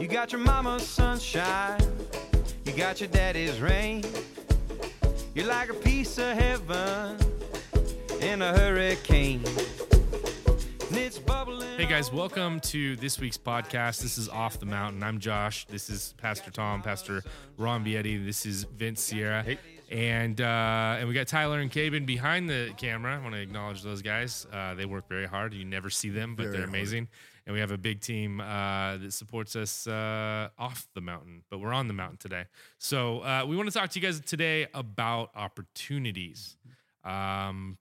You got your mama's sunshine, you got your daddy's rain. You're like a piece of heaven in a hurricane. And it's bubbling. Hey guys, welcome to this week's podcast. This is Off the Mountain. I'm Josh. This is Pastor Tom, Pastor Ron Vietti. This is Vince Sierra. And uh, and we got Tyler and Cabin behind the camera. I want to acknowledge those guys. Uh, they work very hard. You never see them, but Very they're hard. amazing. And we have a big team uh, that supports us uh, off the mountain, but we're on the mountain today. So uh, we want to talk to you guys today about opportunities. Um,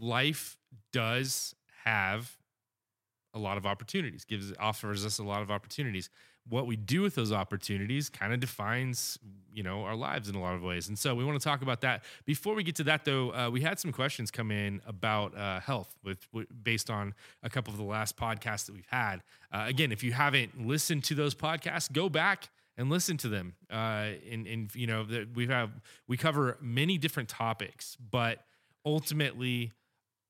life does have a lot of opportunities gives offers us a lot of opportunities what we do with those opportunities kind of defines you know our lives in a lot of ways. And so we want to talk about that. Before we get to that though uh, we had some questions come in about uh, health with, with based on a couple of the last podcasts that we've had. Uh, again if you haven't listened to those podcasts go back and listen to them. Uh and, and you know that we have we cover many different topics but ultimately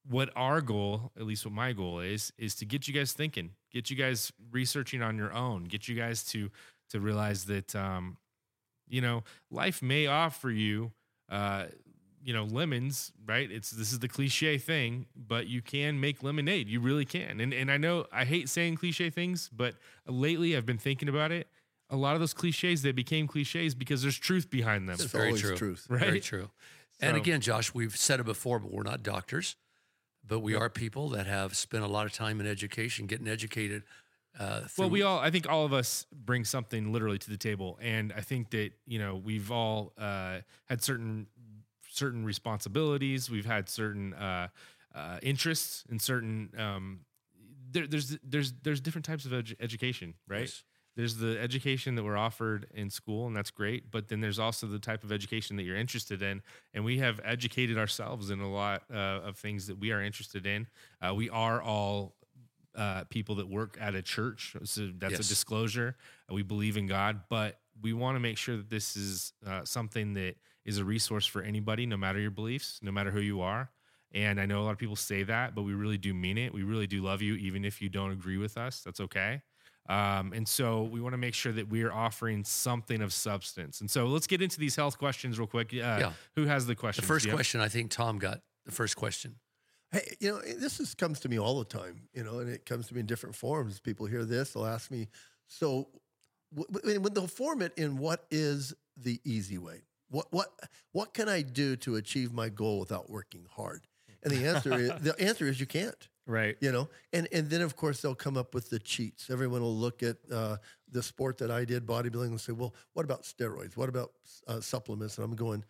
what our goal, at least what my goal is, is to get you guys thinking, get you guys researching on your own, get you guys to to realize that um, you know life may offer you uh, you know lemons, right? It's this is the cliche thing, but you can make lemonade. You really can. And and I know I hate saying cliche things, but lately I've been thinking about it. A lot of those cliches they became cliches because there's truth behind them. It's Very always true. truth. Right? Very true. And again, Josh, we've said it before, but we're not doctors. But we are people that have spent a lot of time in education, getting educated. Uh, Well, we all, I think all of us bring something literally to the table. And I think that, you know, we've all uh, had certain, certain responsibilities. We've had certain uh, uh, interests and certain, um, there, there's, there's, there's different types of edu- education, right? Yes. There's the education that we're offered in school, and that's great. But then there's also the type of education that you're interested in. And we have educated ourselves in a lot uh, of things that we are interested in. Uh, we are all uh, people that work at a church. So that's a disclosure. We believe in God, but we want to make sure that this is uh, something that is a resource for anybody, no matter your beliefs, no matter who you are. And I know a lot of people say that, but we really do mean it. We really do love you, even if you don't agree with us. That's okay. Um, and so we want to make sure that we are offering something of substance. And so let's get into these health questions real quick. Uh, Yeah. Who has the question? the question? first question, I think Tom got the first question. Hey, you know, this is, comes to me all the time, you know, and it comes to me in different forms. People hear this, they'll ask me, so w- w- when they'll form it in what is the easy way? What, what, what can I do to achieve my goal without working hard? And the answer is, the answer is you can't. Right. you know and and then of course they'll come up with the cheats. Everyone will look at uh, the sport that i did bodybuilding and say well what about steroids? What about uh, supplements? And i'm going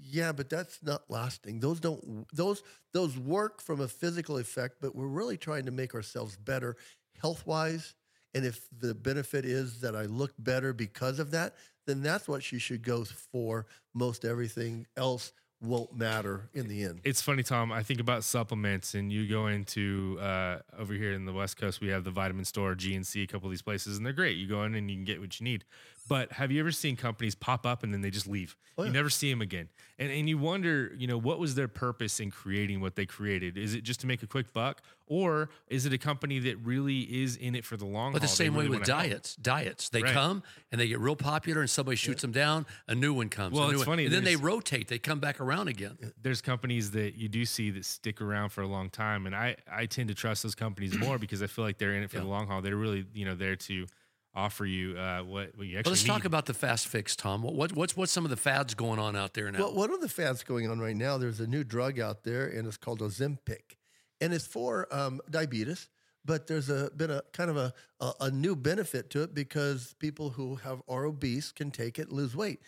yeah but that's not lasting. Those don't those those work from a physical effect but we're really trying to make ourselves better health wise and if the benefit is that i look better because of that then that's what you should go for most everything else won't matter in the end It's funny, Tom. I think about supplements, and you go into uh, over here in the West Coast, we have the vitamin store, GNC, a couple of these places, and they're great. You go in and you can get what you need. But have you ever seen companies pop up and then they just leave? Oh, You never see them again, and and you wonder, you know, what was their purpose in creating what they created? Is it just to make a quick buck, or is it a company that really is in it for the long haul? But the same way with wanna help? diets. Diets. They Right. come and they get real popular and somebody shoots them down, a new one comes. Well, it's one- funny, And then they rotate, they come back around again. there's companies that you do see that stick around for a long time, and I I tend to trust those companies more because I feel like they're in it for the long haul. They're really you know there to offer you uh, what, what you But actually let's need. talk about the fast fix, Tom. What, what what's what's some of the fads going on out there now? Well, one of the fads going on right now, there's a new drug out there, and it's called Ozempic, and it's for um, diabetes. But there's a been a kind of a, a a new benefit to it because people who have are obese can take it and lose weight,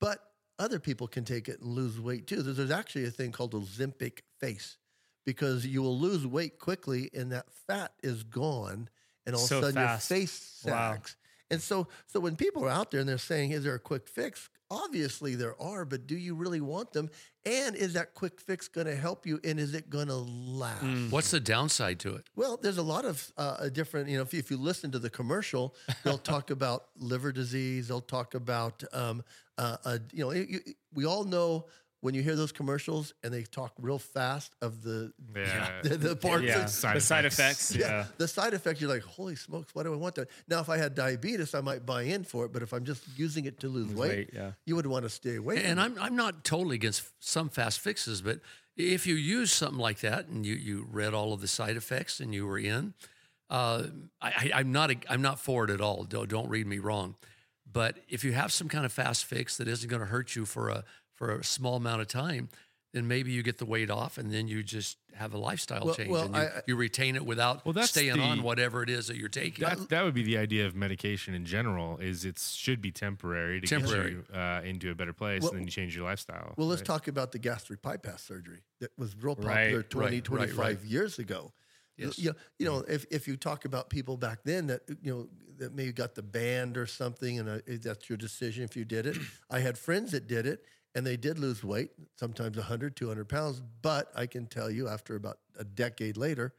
but other people can take it and lose weight too. There's, there's actually a thing called Ozempic face because you will lose weight quickly, and that fat is gone, and all So of a sudden fast. your face Wow. And so, so when people are out there and they're saying, "Is there a quick fix?" Obviously, there are, but do you really want them? And is that quick fix going to help you? And is it going to last? What's the downside to it? Well, there's a lot of uh, different, you know, if you, if you listen to the commercial, they'll talk about liver disease. They'll talk about, um, uh, uh, you know, you, you- we all know when you hear those commercials and they talk real fast of the Yeah. the, the parts Yeah, of- Side the side effects. effects. Yeah. the side effects you're like, holy smokes, why do I want that? Now, if I had diabetes, I might buy in for it, but if I'm just using it to lose, weight, weight, yeah. you would want to stay away. from And it. I'm I'm not totally against some fast fixes, but if you use something like that and you you read all of the side effects and you were in, uh, I, I, I'm not a- I'm not for it at all. Don't don't read me wrong, but if you have some kind of fast fix that isn't going to hurt you for a for a small amount of time, then maybe you get the weight off and then you just have a lifestyle Well- change well, and you, I- you retain it without Well, that's staying the- on whatever it is that you're taking. That, that would be the idea of medication in general. Is it should be temporary to Temporary. get you uh, into a better place, Well- and then you change your lifestyle. well, let's right? talk about the gastric bypass surgery that was real Right, popular 20, right, 25 right, right. years ago. Yes. You, you know, if, if you talk about people back then that, you know, that maybe got the band or something, and uh, that's your decision if you did it. I had friends that did it, and they did lose weight, sometimes 100, 200 pounds. But I can tell you, after about a decade later,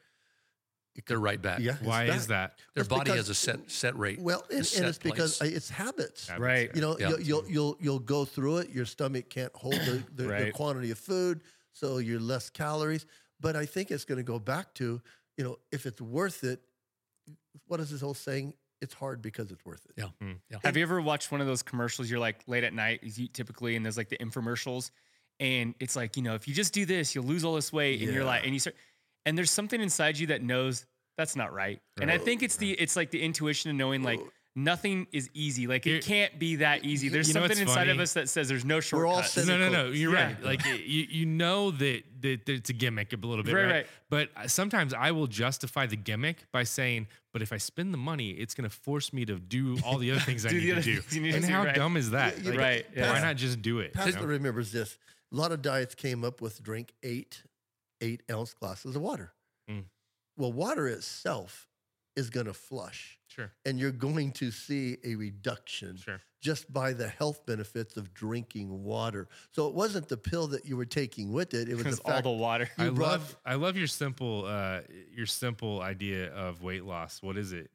They're right back. yeah, it's Why back. is that? Their That's because, because- has a set set rate. Well, and, and it's because place. uh, it's habits. Habits, Right. You know, Yeah. you'll, you'll you'll you'll go through it. Your stomach can't hold the, the, the quantity of food, so you're less calories. But I think it's going to go back to you know if it's worth it. What is this whole saying? It's hard because it's worth it. Hmm. yeah. Have you ever watched one of those commercials? You're like late at night, you typically, and there's like the infomercials, and it's like you know if you just do this, you'll lose all this weight, and you're like, and you start, and there's something inside you that knows that's not right, and I think it's the it's like the intuition of knowing like nothing is easy, like You're- it can't be that easy. There's you know something what's inside of us that says there's no We're all shortcuts. cynical. No, no, no. You're Yeah. right. Like you, you know that, that, that it's a gimmick a little bit, Right, right? right. But uh, sometimes I will justify the gimmick by saying, "But if I spend the money, it's going to force me to do all the other things I need to other do." things you need to And do, how right. dumb is that? Yeah, Like, right, yeah. Why not just do it? you Pastor know? remembers this. A lot of diets came up with drink eight eight ounce glasses of water. Mm. Well, water itself is going to flush, Sure, and you're going to see a reduction sure. just by the health benefits of drinking water. So it wasn't the pill that you were taking with it; it was the fact all the water. I brought- love I love your simple uh your simple idea of weight loss. What is it?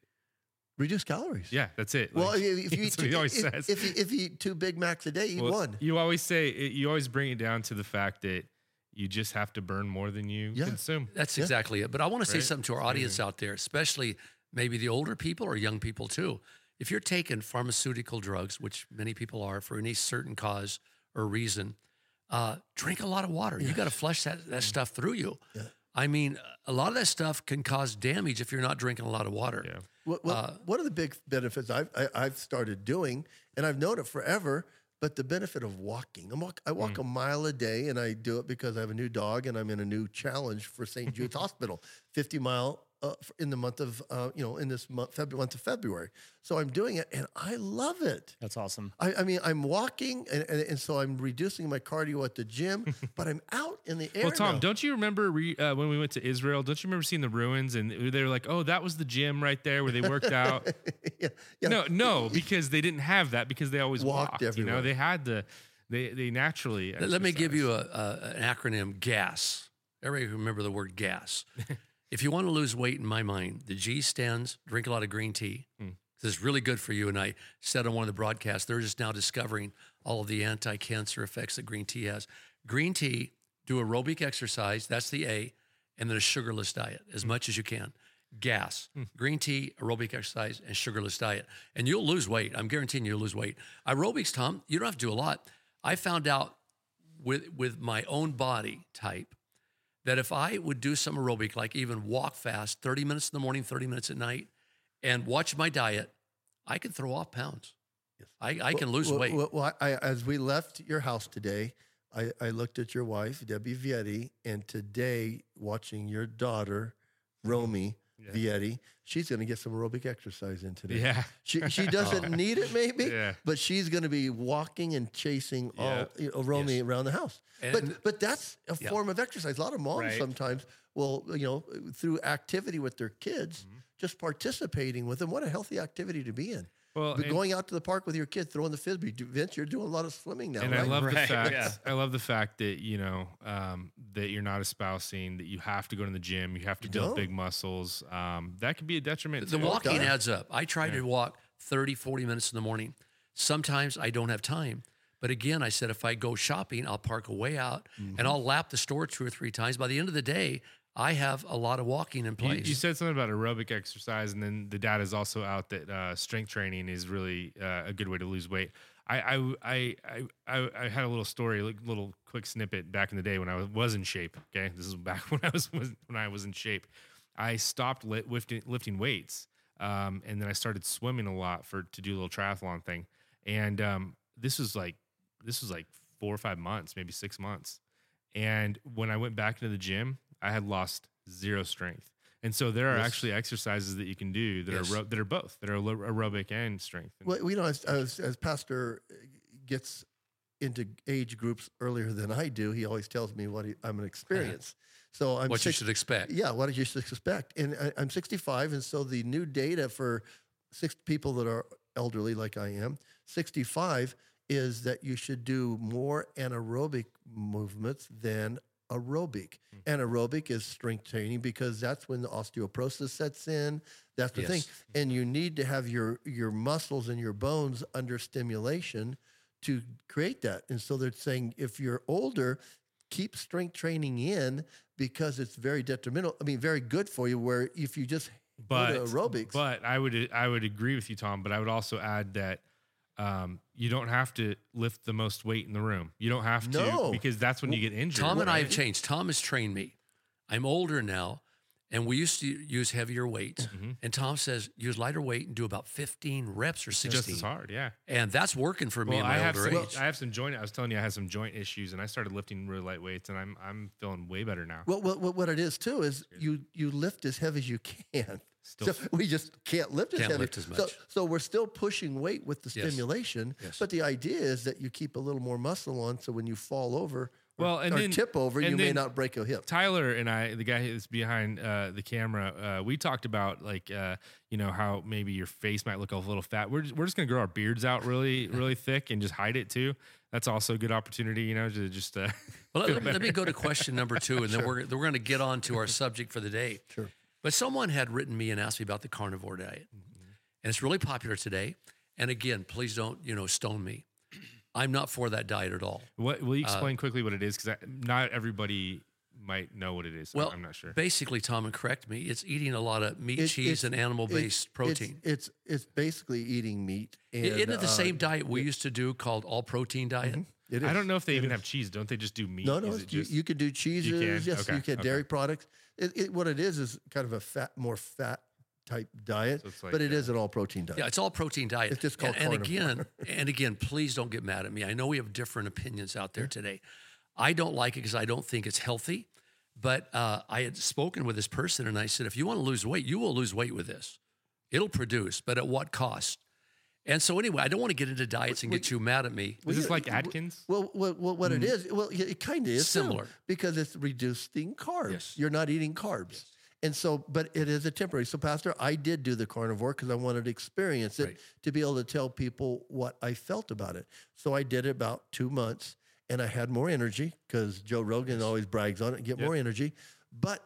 reduce calories. Yeah, that's it. Well, Like, if you eat two, always if, says. if you, if you eat two Big Macs a day, eat Well, one. You always say you always bring it down to the fact that you just have to burn more than you Yeah. consume. That's Yeah. exactly it. But I want to say Right? something to our audience out there, especially maybe the older people or young people too. If you're taking pharmaceutical drugs, which many people are for any certain cause or reason, uh, drink a lot of water. You got to flush that, that stuff through you. Yeah. I mean, a lot of that stuff can cause damage if you're not drinking a lot of water. Yeah. What, what, Uh, one of the big benefits I've, I, I've started doing, and I've known it forever, but the benefit of walking. I'm walk, I walk Mm. a mile a day, and I do it because I have a new dog, and I'm in a new challenge for St. Jude's Hospital, 50 mile uh, in the month of, uh, you know, in this month, Feb- month of February. So I'm doing it, and I love it. That's awesome. I, I mean, I'm walking, and, and, and so I'm reducing my cardio at the gym, but I'm out in the air. Well, Tom, now. don't you remember re, uh, when we went to Israel? Don't you remember seeing the ruins and they were like, "Oh, that was the gym right there where they worked out." yeah, yeah. no, no, because they didn't have that because they always Walked walked. you know, they had the they they naturally. Let- Let me give you a, a, an acronym GAS. Everybody remember the word GAS. if you want to lose weight, in my mind, the G stands drink a lot of green tea. Hmm. This is really good for you. And I said on one of the broadcasts, they're just now discovering all of the anti cancer effects that green tea has. Green tea, do aerobic exercise, that's the A, and then a sugarless diet as Hmm. much as you can. Gas, green tea, aerobic exercise, and sugarless diet. And you'll lose weight. I'm guaranteeing you'll lose weight. Aerobics, Tom, you don't have to do a lot. I found out with with my own body type that if I would do some aerobic, like even walk fast, 30 minutes in the morning, 30 minutes at night, and watch my diet, I can throw off pounds. Yes. I, I can lose well, weight. Well, well, I, as we left your house today, I, I looked at your wife, Debbie Vietti, and today, watching your daughter, Romy Yeah. Vietti, she's going to get some aerobic exercise in today. Yeah. She, she doesn't need it, maybe, Yeah. but she's going to be walking and chasing Yeah. all you know, Romy around the house. And- but but that's a Yeah. form of exercise. A lot of moms Right. sometimes will, you know, through activity with their kids, Mm-hmm. just participating with them. What a healthy activity to be in. Well, But going out to the park with your kid, throwing the frisbee. Vince, you're doing a lot of swimming now, and right? I love the fact yeah. I love the fact that you know um, that you're not espousing that you have to go to the gym, you have to You build don't. big muscles. Um, that could be a detriment. the too. walking adds up. I try to walk 30, 40 minutes in the morning. Sometimes I don't have time, But again, I said if I go shopping, I'll park a way out Mm-hmm. and I'll lap the store two or three times. By the end of the day, I have a lot of walking in place. you said something about aerobic exercise, and then the data is also out that uh, strength training is really uh, a good way to lose weight. I I, I I I had a little story, like little quick snippet back in the day when I was, in shape. Okay, this is back when I was, when I was in shape. I stopped li- lifting lifting weights, um, and then I started swimming a lot for to do a little triathlon thing. And um, this was like this was like four or five months, maybe six months. And when I went back into the gym, I had lost zero strength. And so there are Yes. actually exercises that you can do that Yes. are aero- that are both that are aerobic and strength. And Well, you know, as, as, as Pastor uh, gets into age groups earlier than I do, he always tells me what he, I'm an uh-huh. experience. So I'm what you should expect. Yeah, what did you should expect? And I, I'm 65, and so the new data for six people that are elderly, like I am, 65, is that you should do more anaerobic movements than aerobic. Mm-hmm. And anaerobic is strength training because that's when the osteoporosis sets in. That's the thing, mm-hmm. and you need to have your your muscles and your bones under stimulation to create that. And so they're saying if you're older, keep strength training in because it's very detrimental. I mean, very good for you. Where if you just but aerobics, But I would I would agree with you, Tom. But I would also add that um, you don't have to lift the most weight in the room. You don't have to No. because that's when you get injured. Tom and I have changed. Tom has trained me. I'm older now, and we used to use heavier weights. Mm-hmm. And Tom says use lighter weight and do about 15 reps or 16. just as hard. Yeah. And that's working for me Well, in I have older some, age. I have some joint. I was telling you I had some joint issues, and I started lifting really light weights, and I'm I'm feeling way better now. well, what, what, what it is too is you you lift as heavy as you can. Still- so we just can't lift as Can't heavy. lift as So, much. so we're still pushing weight with the stimulation. Yes. But the idea is that you keep a little more muscle on, so when you fall over, or, Well, and or then- tip over, and you may not break a hip. Tyler and I, the guy who's behind uh, the camera, uh, we talked about like uh, you know how maybe your face might look a little fat. We're just, we're just gonna grow our beards out really really thick and just hide it too. That's also a good opportunity, you know, to just uh, Well, let, let me go to question number two, and then we're, we're going to get on to our subject for the day. Sure. But someone had written me and asked me about the carnivore diet, Mm-hmm. and it's really popular today. And again, please don't you know stone me. I'm not for that diet at all. What will you explain quickly what it is? Because not everybody might know what it is. Well, I'm not sure. Basically, Tom, and correct me. It's eating a lot of meat, It- cheese, and animal-based protein. It's, it's it's basically eating meat. And, Isn't it the uh, same diet we used to do called all protein diet? it I don't know if they even have cheese. Don't they just do meat? No, no, it's- it you, just- you could do cheeses. Yes, Okay, you can okay. dairy products. It, it, what it is is kind of a fat, more fat type diet, So it's like, but it uh, is an all protein diet. Yeah, it's all protein diet. It's just called and, and carnivore. again, and again, please don't get mad at me. I know we have different opinions out there today. I don't like it because I don't think it's healthy. But uh, I had spoken with this person, and I said, if you want to lose weight, you will lose weight with this. It'll produce, but at what cost? And so, anyway, I don't want to get into diets and get you mad at me. is this like w- Atkins? Well, what, what, what it mm-hmm. is, well, it kind of is too, Similar. because it's reducing carbs. Yes. You're not eating carbs. And so, but it is a temporary. So, Pastor, I did do the carnivore because I wanted to experience it Right. to be able to tell people what I felt about it. So, I did it about two months and I had more energy because Joe Rogan always brags on it, get Yep. more energy, but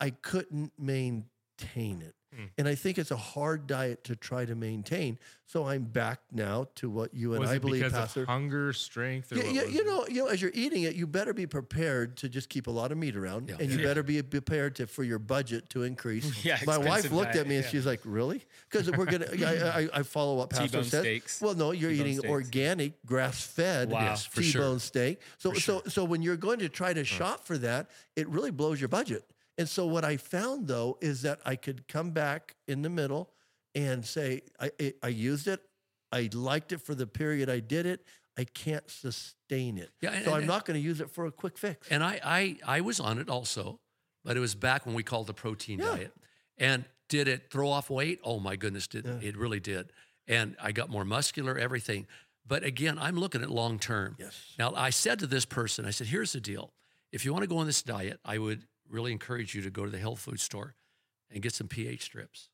I couldn't maintain it. Hmm. And I think it's a hard diet to try to maintain. So I'm back now to what you and Was I believe, because Pastor. of hunger, strength, or Yeah, what yeah, was you it? know, you know, as you're eating it, you better be prepared to just keep a lot of meat around, Yeah. and you Yeah. better be prepared to for your budget to increase. Yeah, my wife looked at diet, me and yeah. she's like, "Really?" Because we're gonna. I, I, I follow what Pastor T-bone says. steaks. Well, no, you're T-bone eating steaks. organic, grass-fed Wow. For T-bone sure. steak. So, so, so when you're going to try to shop for that, it really blows your budget. And so what I found though is that I could come back in the middle and say, I, I, I used it. I liked it for the period I did it. I can't sustain it. Yeah, and- so I'm and- not going to use it for a quick fix. And I, I, I was on it also, but it was back when we called the protein Yeah. diet. And did it throw off weight? Oh my goodness, did Yeah. it really did. And I got more muscular, everything. But again, I'm looking at long term. Yes. Now I said to this person, I said, here's the deal. If you want to go on this diet, I would really encourage you to go to the health food store and get some pH strips.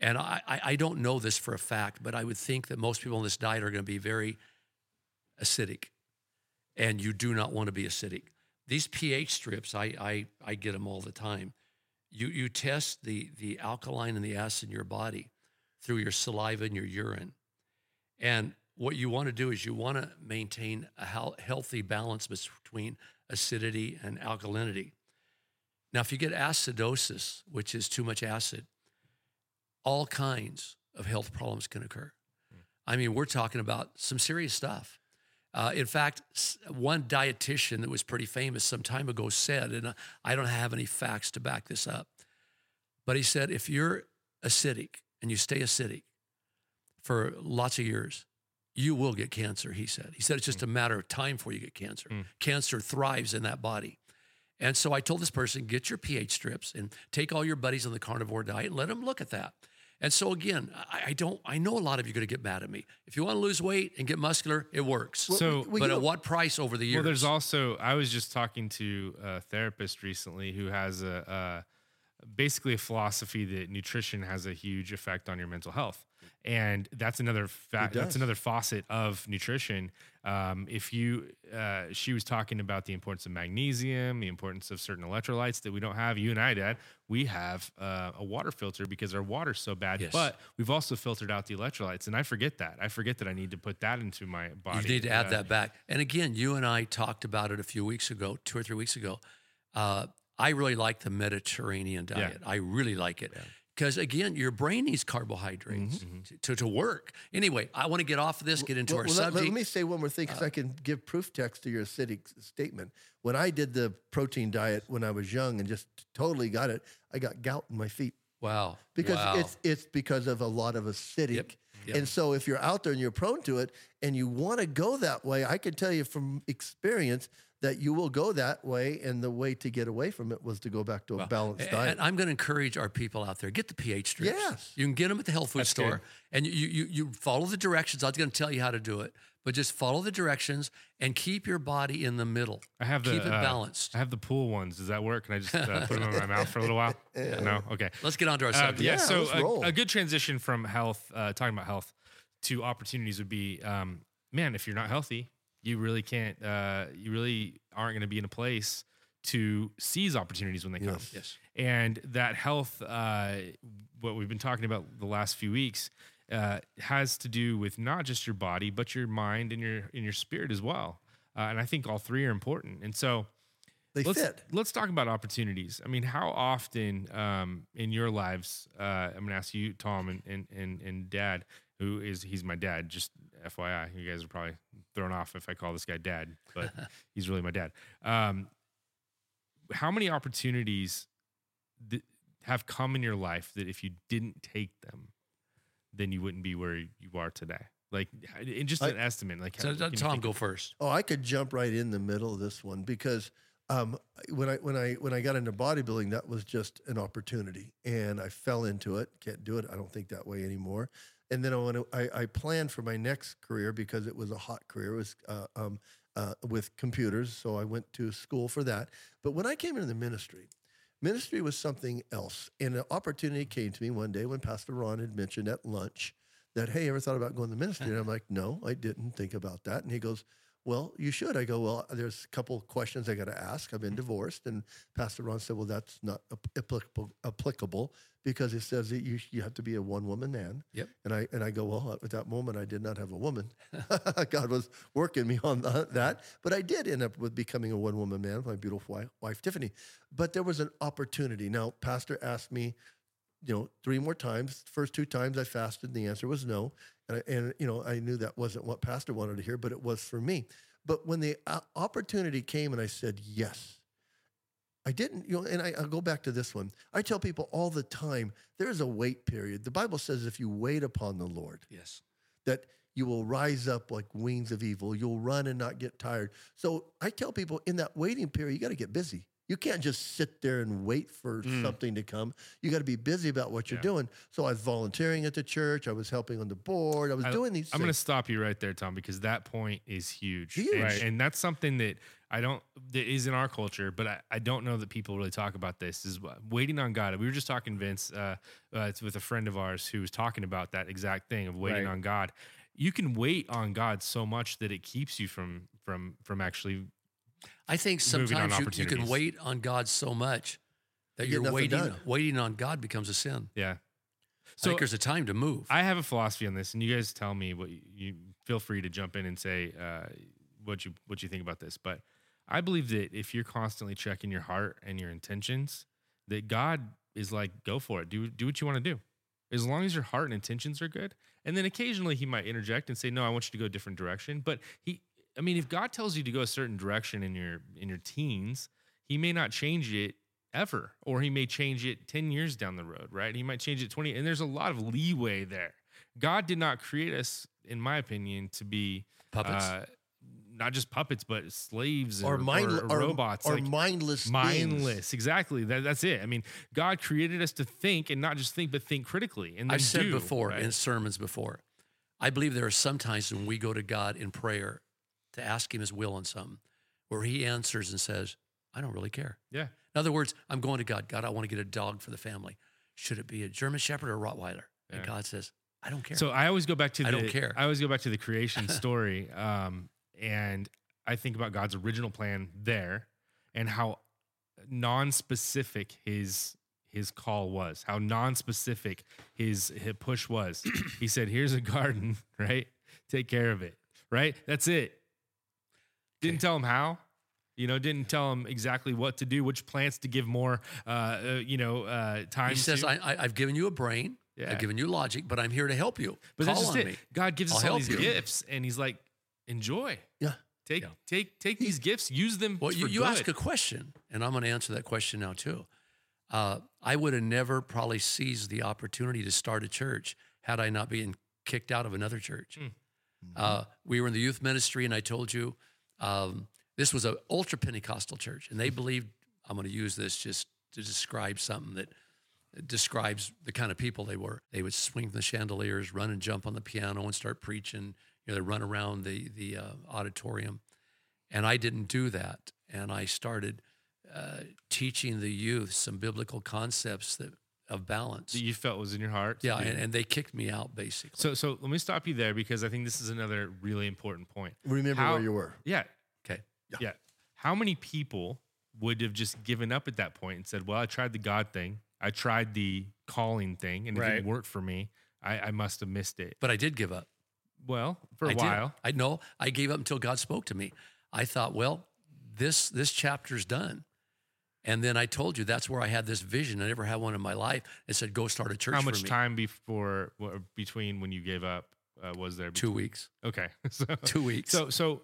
And I, I, don't know this for a fact, but I would think that most people on this diet are going to be very acidic and you do not want to be acidic. These pH strips, I, I, I get them all the time. You, you test the, the alkaline and the acid in your body through your saliva and your urine. And what you want to do is you want to maintain a healthy balance between acidity and alkalinity. Now, if you get acidosis, which is too much acid, all kinds of health problems can occur. I mean, we're talking about some serious stuff. Uh, in fact, one dietitian that was pretty famous some time ago said, and I don't have any facts to back this up, but he said if you're acidic and you stay acidic for lots of years, you will get cancer, he said. He said it's just a matter of time before you get cancer. Cancer thrives in that body. And so I told this person, get your pH strips and take all your buddies on the carnivore diet and let them look at that. And so again, I, I don't. I know a lot of you are going to get mad at me. If you want to lose weight and get muscular, it works. So- but you at what price over the years? Well, there's also I was just talking to a therapist recently who has a, a basically a philosophy that nutrition has a huge effect on your mental health, and that's another fact. That's another faucet of nutrition. Um, if you, uh, she was talking about the importance of magnesium, the importance of certain electrolytes that we don't have. You and I, Dad, we have uh, a water filter because our water's so bad, Yes. but we've also filtered out the electrolytes, and I forget that. I forget that I need to put that into my body. You need to add Uh, that back. And again, you and I talked about it a few weeks ago, two or three weeks ago. Uh, I really like the Mediterranean Yeah. diet. I really like it. Because again, your brain needs carbohydrates Mm-hmm. to, to, to work. Anyway, I want to get off of this, get into Well, our well, let- subject. Uh, Let, me say one more thing because I can give proof text to your acidic statement. When I did the protein diet when I was young and just totally got it, I got gout in my feet wow. because wow. it's it's because of a lot of acidic. Yep. And so if you're out there and you're prone to it and you want to go that way, I can tell you from experience that you will go that way and the way to get away from it was to go back to a balanced diet. And I'm going to encourage our people out there get the pH strips. Yes. you can get them at the health food That's store, good. and you, you you follow the directions. I'm going to tell you how to do it, but just follow the directions and keep your body in the middle. I have the keep it uh, balanced. I have the pool ones. Does that work? Can I just uh, put them in my mouth for a little while? No. Okay. Let's get on to our Uh, subject. yeah. Yeah, So let's a, roll. a good transition from health, uh, talking about health, to opportunities would be, um, man, if you're not healthy, you really can't. Uh, you really aren't going to be in a place to seize opportunities when they come. Yes. Yes. And that health, uh, what we've been talking about the last few weeks, uh, has to do with not just your body, but your mind and your and your spirit as well. Uh, and I think all three are important. And so, they let's, fit. Let's talk about opportunities. I mean, how often um, in your lives? Uh, I'm going to ask you, Tom, and, and and and Dad, who is he's my dad. Just FYI, you guys are probably thrown off if I call this guy Dad, but he's really my dad. Um, how many opportunities th- have come in your life that if you didn't take them, then you wouldn't be where you are today? Like, in just I- an estimate. Like, So how- can let you Tom think go first. Oh, I could jump right in the middle of this one because um, when I when I when I got into bodybuilding, that was just an opportunity, and I fell into it. Can't do it. I don't think that way anymore. And then I want to. I, I planned for my next career because it was a hot career. It was uh, um, uh, with computers, so I went to school for that. But when I came into the ministry, ministry was something else. And an opportunity came to me one day when Pastor Ron had mentioned at lunch that, hey, ever thought about going to the ministry? And I'm like, no, I didn't think about that. And he goes, well, you should. I go, well, there's a couple questions I got to ask. I've been divorced. And Pastor Ron said, well, that's not applicable, applicable because it says that you, you have to be a one woman man. Yep. And I, and I go, well, at that moment, I did not have a woman. God was working me on the, that. But I did end up with becoming a one woman man with my beautiful wife, wife, Tiffany. But there was an opportunity. Now, Pastor asked me, you know, three more times. First two times I fasted, and the answer was no. And, I, and you know, I knew that wasn't what Pastor wanted to hear, but it was for me. But when the uh, opportunity came, and I said yes, I didn't. You know, and I, I'll go back to this one. I tell people all the time, there's a wait period. The Bible says if you wait upon the Lord, Yes. that you will rise up like wings of evil. You'll run and not get tired. So I tell people in that waiting period, you got to get busy. You can't just sit there and wait for something to come. You got to be busy about what you're Yeah. doing. So I was volunteering at the church. I was helping on the board. I was I- doing these I'm going to stop you right there, Tom, because that point is huge. Huge. And, Right. and that's something that I don't, that is in our culture, but I, I don't know that people really talk about this is waiting on God. We were just talking, Vince, uh, uh, it's with a friend of ours who was talking about that exact thing of waiting Right. on God. You can wait on God so much that it keeps you from, from, from actually, I think sometimes you, you can wait on God so much that you you're waiting done. waiting on God becomes a sin. yeah. I think there's a time to move. I have a philosophy on this, and you guys tell me what you, you feel free to jump in and say uh, what you what you think about this. But I believe that if you're constantly checking your heart and your intentions, that God is like, go for it. Do do what you want to do, as long as your heart and intentions are good. And then occasionally He might interject and say, no, I want you to go a different direction. But He, I mean, if God tells you to go a certain direction in your in your teens, He may not change it ever, or He may change it ten years down the road, right? He might change it twenty, and there's a lot of leeway there. God did not create us, in my opinion, to be Puppets. uh, not just puppets, but slaves or, or, mind, or, or robots, or like mindless, mindless. Exactly. That, that's it. I mean, God created us to think, and not just think, but think critically. And I've said do, before right? in sermons before, I believe there are some times when we go to God in prayer to ask Him His will on something, where He answers and says, "I don't really care." yeah, In other words, I'm going to God. God, I want to get a dog for the family. Should it be a German Shepherd or a Rottweiler? And God says, "I don't care." So I always go back to the, I don't care. I always go back to the creation story, um, and I think about God's original plan there, and how non-specific his his call was, how non-specific his, his push was. he said, "Here's a garden, right? Take care of it, right? That's it." Didn't tell him how. You know, didn't tell him exactly what to do, which plants to give more, uh, uh, you know, uh, time. he says, to. I, I, "I've given you a brain. Yeah. I've given you logic, but I'm here to help you. But Call that's on it. me." God gives us I'll all help these you. gifts, and He's like, enjoy. Yeah. Take Yeah. take take these gifts, use them. Well, for you, you ask a question, and I'm going to answer that question now too. Uh, I would have never probably seized the opportunity to start a church had I not been kicked out of another church. Mm. Uh, we were in the youth ministry, and I told you um, this was an ultra Pentecostal church, and they believed. I'm going to use this just to describe something that describes the kind of people they were. They would swing the chandeliers, run and jump on the piano, and start preaching. You know, they run around the the uh, auditorium, and I didn't do that. And I started uh, teaching the youth some biblical concepts that of balance. that you felt was in your heart. yeah, and, and they kicked me out basically. so so let me stop you there because I think this is another really important point. Remember How- where you were. Yeah, okay, yeah. How many people would have just given up at that point and said, "Well, I tried the God thing, I tried the calling thing, and it Right. didn't work for me. I, I must have missed it." but I did give up. Well, for a I while, Did. I know. I gave up until God spoke to me. I thought, well, this this chapter's done. And then I told you that's where I had this vision. I never had one in my life. It said, "Go start a church." how much me. time before between when you gave up uh, was there? Two weeks. Okay, so Two weeks. So, so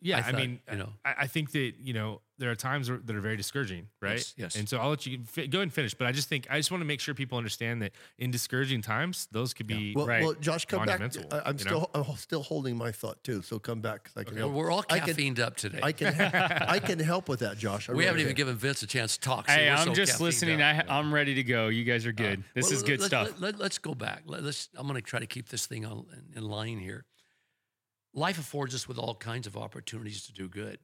yeah, I I, mean, you know. I, I think that you know there are times that are very discouraging, right? Yes, yes. And so I'll let you fi- go ahead and finish, but I just think I just want to make sure people understand that in discouraging times, those could be Well, Right. well, Josh, come back. Monumental, I, I'm you know? still I'm still holding my thought too. So come back 'cause I can Okay. help. We're all I can- caffeined up today. I can I can help with that, Josh. I we really haven't even given Vince a chance to talk. so Hey, I'm so just listening. up. I, I'm ready to go. You guys are good. Uh, this Well, is good let- stuff. Let, us go back. Let, us I'm going to try to keep this thing on, in line here. Life affords us with all kinds of opportunities to do good,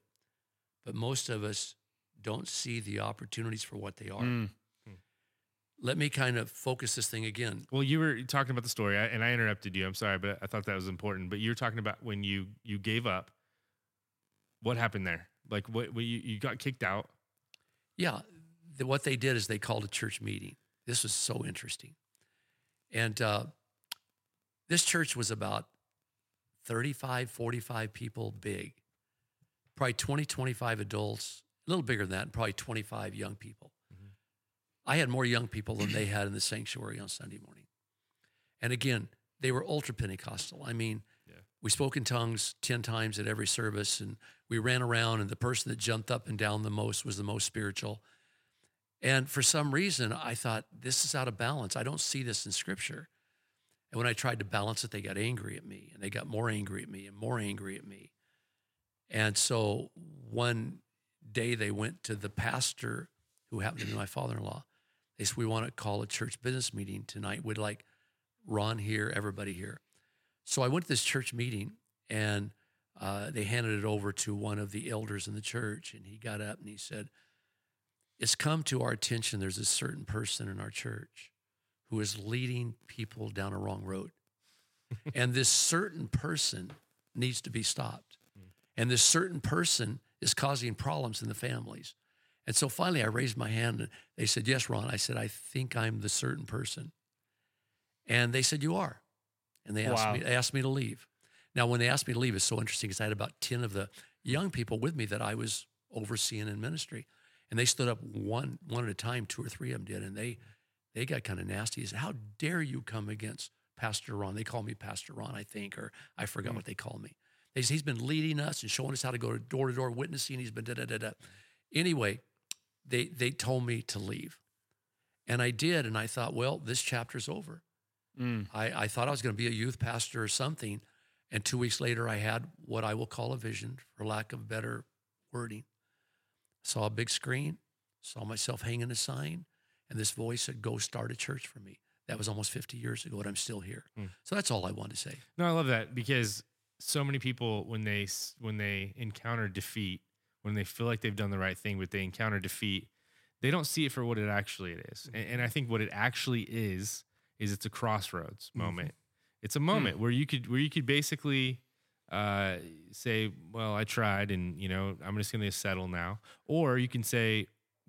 but most of us don't see the opportunities for what they are. Mm. Let me kind of focus this thing again. Well, you were talking about the story, and I interrupted you. I'm sorry, but I thought that was important. But you were talking about when you you gave up. What happened there? Like, what, what you, you got kicked out? Yeah, the, what they did is they called a church meeting. This was so interesting. And uh, this church was about 35, 45 people big, probably 20, 25 adults, a little bigger than that, and probably 25 young people. Mm-hmm. I had more young people than they had in the sanctuary on Sunday morning. And again, they were ultra Pentecostal. I mean, Yeah. we spoke in tongues 10 times at every service, and we ran around, and the person that jumped up and down the most was the most spiritual. And for some reason, I thought, this is out of balance. I don't see this in scripture. And when I tried to balance it, they got angry at me, and they got more angry at me, and more angry at me. And so one day they went to the pastor who happened to be my father in law. They said, We want to call a church business meeting tonight. We'd like Ron here, everybody here. So I went to this church meeting and uh, they handed it over to one of the elders in the church. And he got up and he said, It's come to our attention there's a certain person in our church who is leading people down a wrong road. and this certain person needs to be stopped. Hmm. And this certain person is causing problems in the families. And so finally, I raised my hand and they said, Yes, Ron. I said, I think I'm the certain person. And they said, You are. And they asked, Wow. me, they asked me to leave. Now, when they asked me to leave, it's so interesting because I had about 10 of the young people with me that I was overseeing in ministry. And they stood up one one at a time, two or three of them did, and they they got kind of nasty. He said, How dare you come against Pastor Ron? They call me Pastor Ron, I think, or I forgot what they call me. They said, He's been leading us and showing us how to go door to door witnessing. He's been da da da da. Anyway, they they told me to leave. And I did, and I thought, well, this chapter's over. Mm. I, I thought I was going to be a youth pastor or something. And two weeks later, I had what I will call a vision, for lack of better wording. Saw a big screen, saw myself hanging a sign, and this voice said, Go start a church for me. That was almost 50 years ago, and I'm still here. Hmm. So that's all I wanted to say. No, I love that because so many people when they when they encounter defeat, when they feel like they've done the right thing, but they encounter defeat, they don't see it for what it actually is. And, and I think what it actually is is it's a crossroads moment. It's a moment where you could where you could basically uh, say, "Well, I tried, and you know, I'm just going to settle now," or you can say,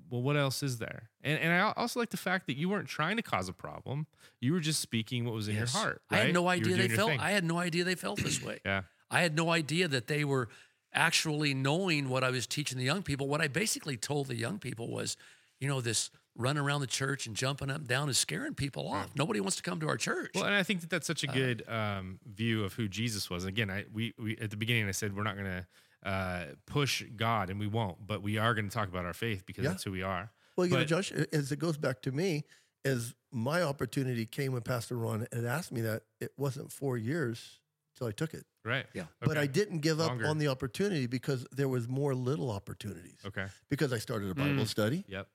"Well, what else is there?" And and I also like the fact that you weren't trying to cause a problem; you were just speaking what was in Yes. your heart. I had no idea they felt. I had no idea they felt this way. yeah. I had no idea that they were actually knowing what I was teaching the young people. What I basically told the young people was, you know, this running around the church and jumping up and down is scaring people off. Nobody wants to come to our church. Well, and I think that that's Uh, such a good um, view of who Jesus was. And Again, I we, we at the beginning I said we're not going to uh, push God, and we won't, but we are going to talk about our faith because Yeah. that's who we are. Well, you know, Josh, as it goes back to me, as my opportunity came when Pastor Ron had asked me that, it wasn't four years till I took it. Right. Yeah. But I didn't give up Longer. on the opportunity because there was more little opportunities. Okay. Because I started a Bible Mm. study, Yep.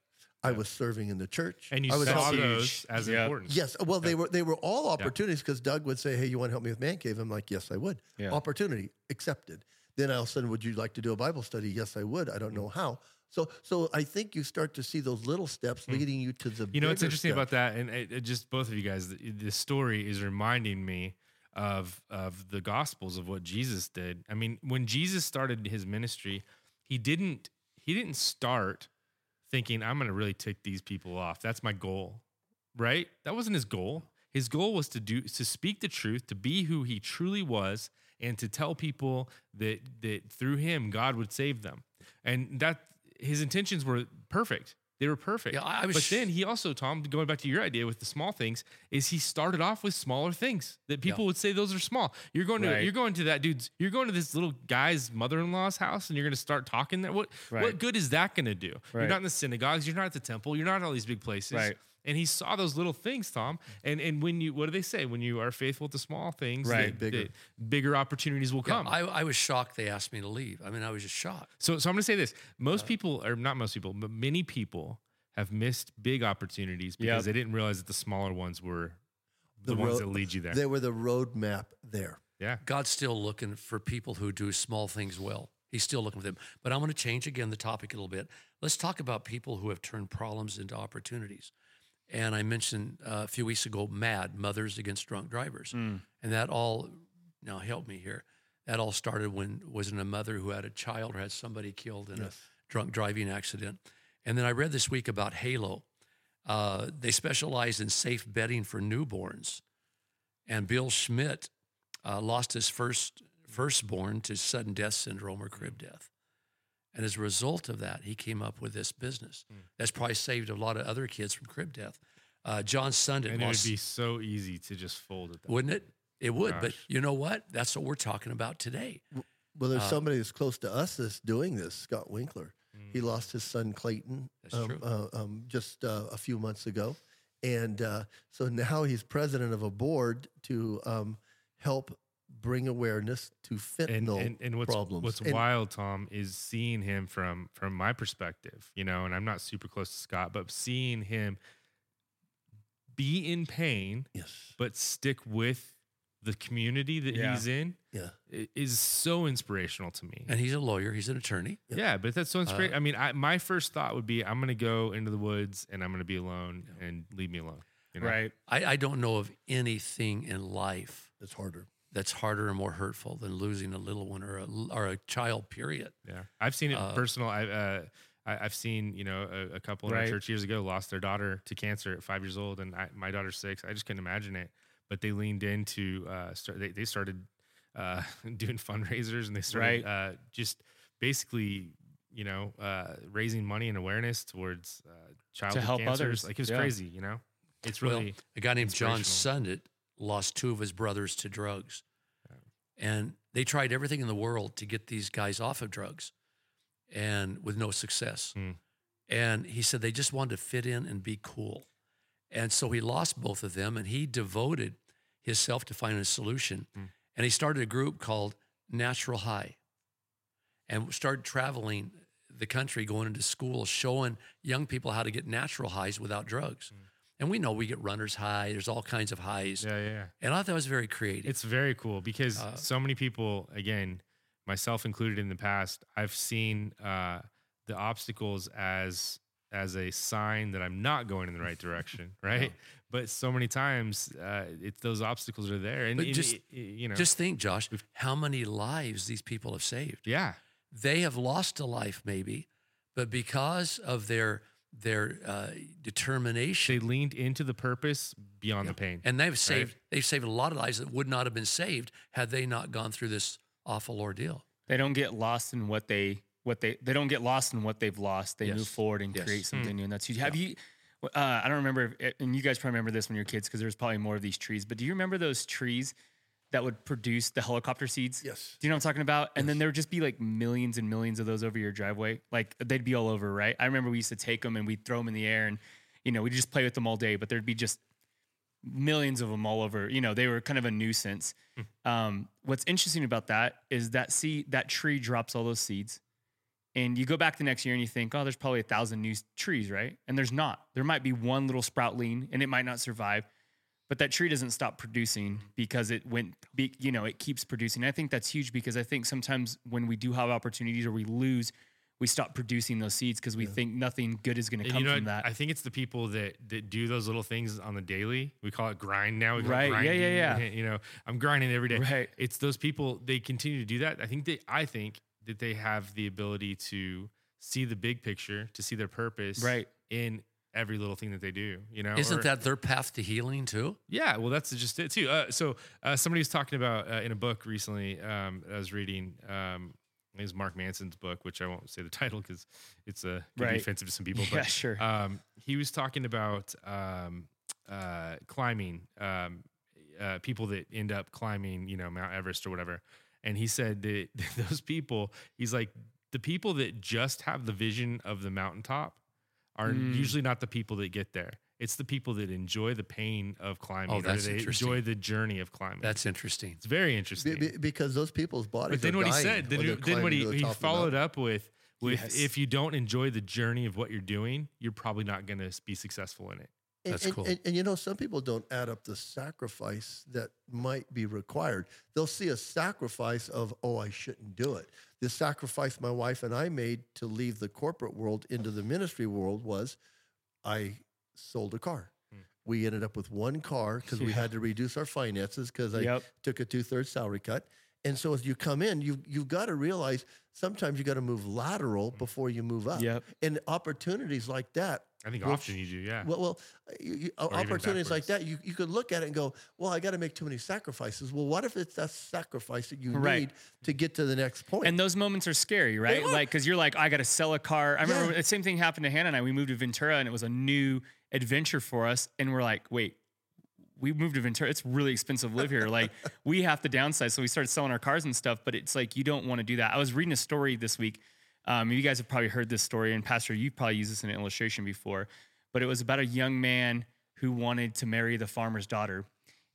I was serving in the church, And you I was saw helping- those as Yep. important. Yes, well, they were they were all opportunities because Doug would say, "Hey, you want to help me with man cave?" I'm like, "Yes, I would." Yeah. Opportunity accepted. Then all of a sudden, would you like to do a Bible study? Yes, I would. I don't know mm. how. So, so I think you start to see those little steps mm. leading you to the. You know what's interesting step. about that, and it, it just both of you guys, the, the story is reminding me of of the Gospels of what Jesus did. I mean, when Jesus started his ministry, he didn't he didn't start thinking I'm going to really tick these people off. That's my goal, right? That wasn't his goal. His goal was to do to speak the truth, to be who he truly was, and to tell people that that through him God would save them. And that his intentions were perfect. They were perfect. Yeah, I- was but sh- then he also, Tom, going back to your idea with the small things, is he started off with smaller things that people would say those are small. You're going to Right. you're going to that dude's you're going to this little guy's mother-in-law's house and you're going to start talking there. What what good is that going to do? You're not in the synagogues, you're not at the temple, you're not at all these big places. Right. And he saw those little things, Tom. And and when you what do they say? When you are faithful to small things, Right. that- Bigger. that bigger opportunities will Yeah, come. I, I was shocked they asked me to leave. I mean, I was just shocked. So, so I'm going to say this: most people, or not most people, but many people have missed big opportunities because Yep. they didn't realize that the smaller ones were the, The ones road- that lead you there. They were the roadmap there. yeah, God's still looking for people who do small things well. He's still looking for them. But I'm going to change again the topic a little bit. Let's talk about people who have turned problems into opportunities. And I mentioned uh, a few weeks ago, MADD, Mothers Against Drunk Drivers. Mm. And that all, now help me here, that all started when wasn't a mother who had a child or had somebody killed in Yes. a drunk driving accident. And then I read this week about Halo. Uh, they specialize in safe bedding for newborns. And Bill Schmid uh, lost his first firstborn to sudden death syndrome or crib death. And as a result of that, he came up with this business. That's probably saved a lot of other kids from crib death. Uh, John Sundin and it would be so easy to just fold it. wouldn't it? It would. But you know what? That's what we're talking about today. Well, there's Uh, somebody that's close to us that's doing this. Scott Winkler. He lost his son Clayton That's um, true. uh, um, just uh, a few months ago, and uh, so now he's president of a board to um, help bring awareness to And, fentanyl and, and what's problems. what's And- wild, Tom, is seeing him from from my perspective, you know, and I'm not super close to Scott, but seeing him be in pain Yes. but stick with the community that Yeah. he's in Yeah. is so inspirational to me. And he's a lawyer, he's an attorney. Yeah, but that's so Uh, inspiring. I mean, I, my first thought would be, I'm going to go into the woods and I'm going to be alone and leave me alone. You know? Right. I, I don't know of anything in life that's harder. That's harder and more hurtful than losing a little one or a, or a child, period. Yeah, I've seen it Uh, personal. I, uh, I, I've seen you know a, a couple in our church years ago lost their daughter to cancer at five years old, and I, my daughter's six. I just couldn't imagine it, but they leaned into uh, start, they, they started uh, doing fundraisers, and they started uh, just basically, you know, uh, raising money and awareness towards uh, childhood help cancers. others. Like it was Yeah. crazy, you know. It's Well, really a guy named John inspirational. Sundit lost two of his brothers to drugs. And they tried everything in the world to get these guys off of drugs and with no success. Hmm. And he said they just wanted to fit in and be cool. And so he lost both of them and he devoted himself to finding a solution. Hmm. And he started a group called Natural High and started traveling the country, going into schools, showing young people how to get natural highs without drugs. And we know we get runner's high, there's all kinds of highs. yeah, yeah, yeah. And I thought that was very creative. It's very cool because Uh, so many people, again, myself included in the past, I've seen uh, the obstacles as as a sign that I'm not going in the right direction, right? But so many times, uh, it's those obstacles are there, and, just- it- it- you know, Just think, Josh, how many lives these people have saved. yeah, They have lost a life, maybe, but because of their their uh, determination, they leaned into the purpose beyond the pain. and they've saved they've saved a lot of lives that would not have been saved had they not gone through this awful ordeal. They don't get lost in what they what they they don't get lost in what they've lost. They move forward and Yes. create something new, and that's huge. Have you? Uh, I don't remember, if, and you guys probably remember this when you were kids because there's probably more of these trees. But do you remember those trees that would produce the helicopter seeds? Yes. Do you know what I'm talking about? And then there would just be like millions and millions of those over your driveway. Like they'd be all over, right? I remember we used to take them and we'd throw them in the air and, you know, we'd just play with them all day, but there'd be just millions of them all over. You know, they were kind of a nuisance. Um, what's interesting about that is that seed, that tree drops all those seeds. And you go back the next year and you think, oh, there's probably a thousand new trees, right? And there's not. There might be one little sproutling and it might not survive but that tree doesn't stop producing because it went be, you know it keeps producing i think that's huge because i think sometimes when we do have opportunities or we lose we stop producing those seeds because we think nothing good is going to come you know, from that I think it's the people that that do those little things on the daily. We call it grind now. Right. It Yeah, yeah. You know, I'm grinding every day. Right. It's those people. They continue to do that. I think they. I think that they have the ability to see the big picture, to see their purpose, Right. in every little thing that they do. You know, Isn't Or- that their path to healing too? Yeah, well, that's just it too. Uh, so uh, somebody was talking about uh, in a book recently. Um, I was reading. Um, it was Mark Manson's book, which I won't say the title because it's uh, could be Right. offensive to some people. Yeah, but, sure. Um, he was talking about um, uh, climbing. Um, uh, people that end up climbing, you know, Mount Everest or whatever. And he said that those people, he's like, the people that just have the vision of the mountaintop are Mm. usually not the people that get there. It's the people that enjoy the pain of climbing. Oh, or that's they interesting. enjoy the journey of climbing. That's interesting. it's very interesting. be- because those people's bodies. but then are what he said, then, he- then what he, the he top of the followed up with, with Yes. if you don't enjoy the journey of what you're doing, you're probably not going to be successful in it. And- That's and, cool. And, and you know, some people don't add up the sacrifice that might be required. They'll see a sacrifice of, oh, I shouldn't do it. The sacrifice my wife and I made to leave the corporate world into the ministry world was I sold a car. Hmm. We ended up with one car because we had to reduce our finances because I Yep. took a two thirds salary cut. And so as you come in, you you've got to realize sometimes you got to move lateral before you move up. Yep. And opportunities like that I think Well, often you do, yeah. well, well, uh, you, you, opportunities like that, you, you could look at it and go, well, I got to make too many sacrifices. Well, what if it's that sacrifice that you Right. need to get to the next point? And those moments are scary, right? are. Like, because you're like, I got to sell a car. I remember Yeah. the same thing happened to Hannah and I. We moved to Ventura and it was a new adventure for us. And we're like, wait, we moved to Ventura. It's really expensive to live here. Like, we have to downsize. So we started selling our cars and stuff. But it's like, you don't want to do that. I was reading a story this week. Um, you guys have probably heard this story. And Pastor, you've probably used this in an illustration before. But it was about a young man who wanted to marry the farmer's daughter.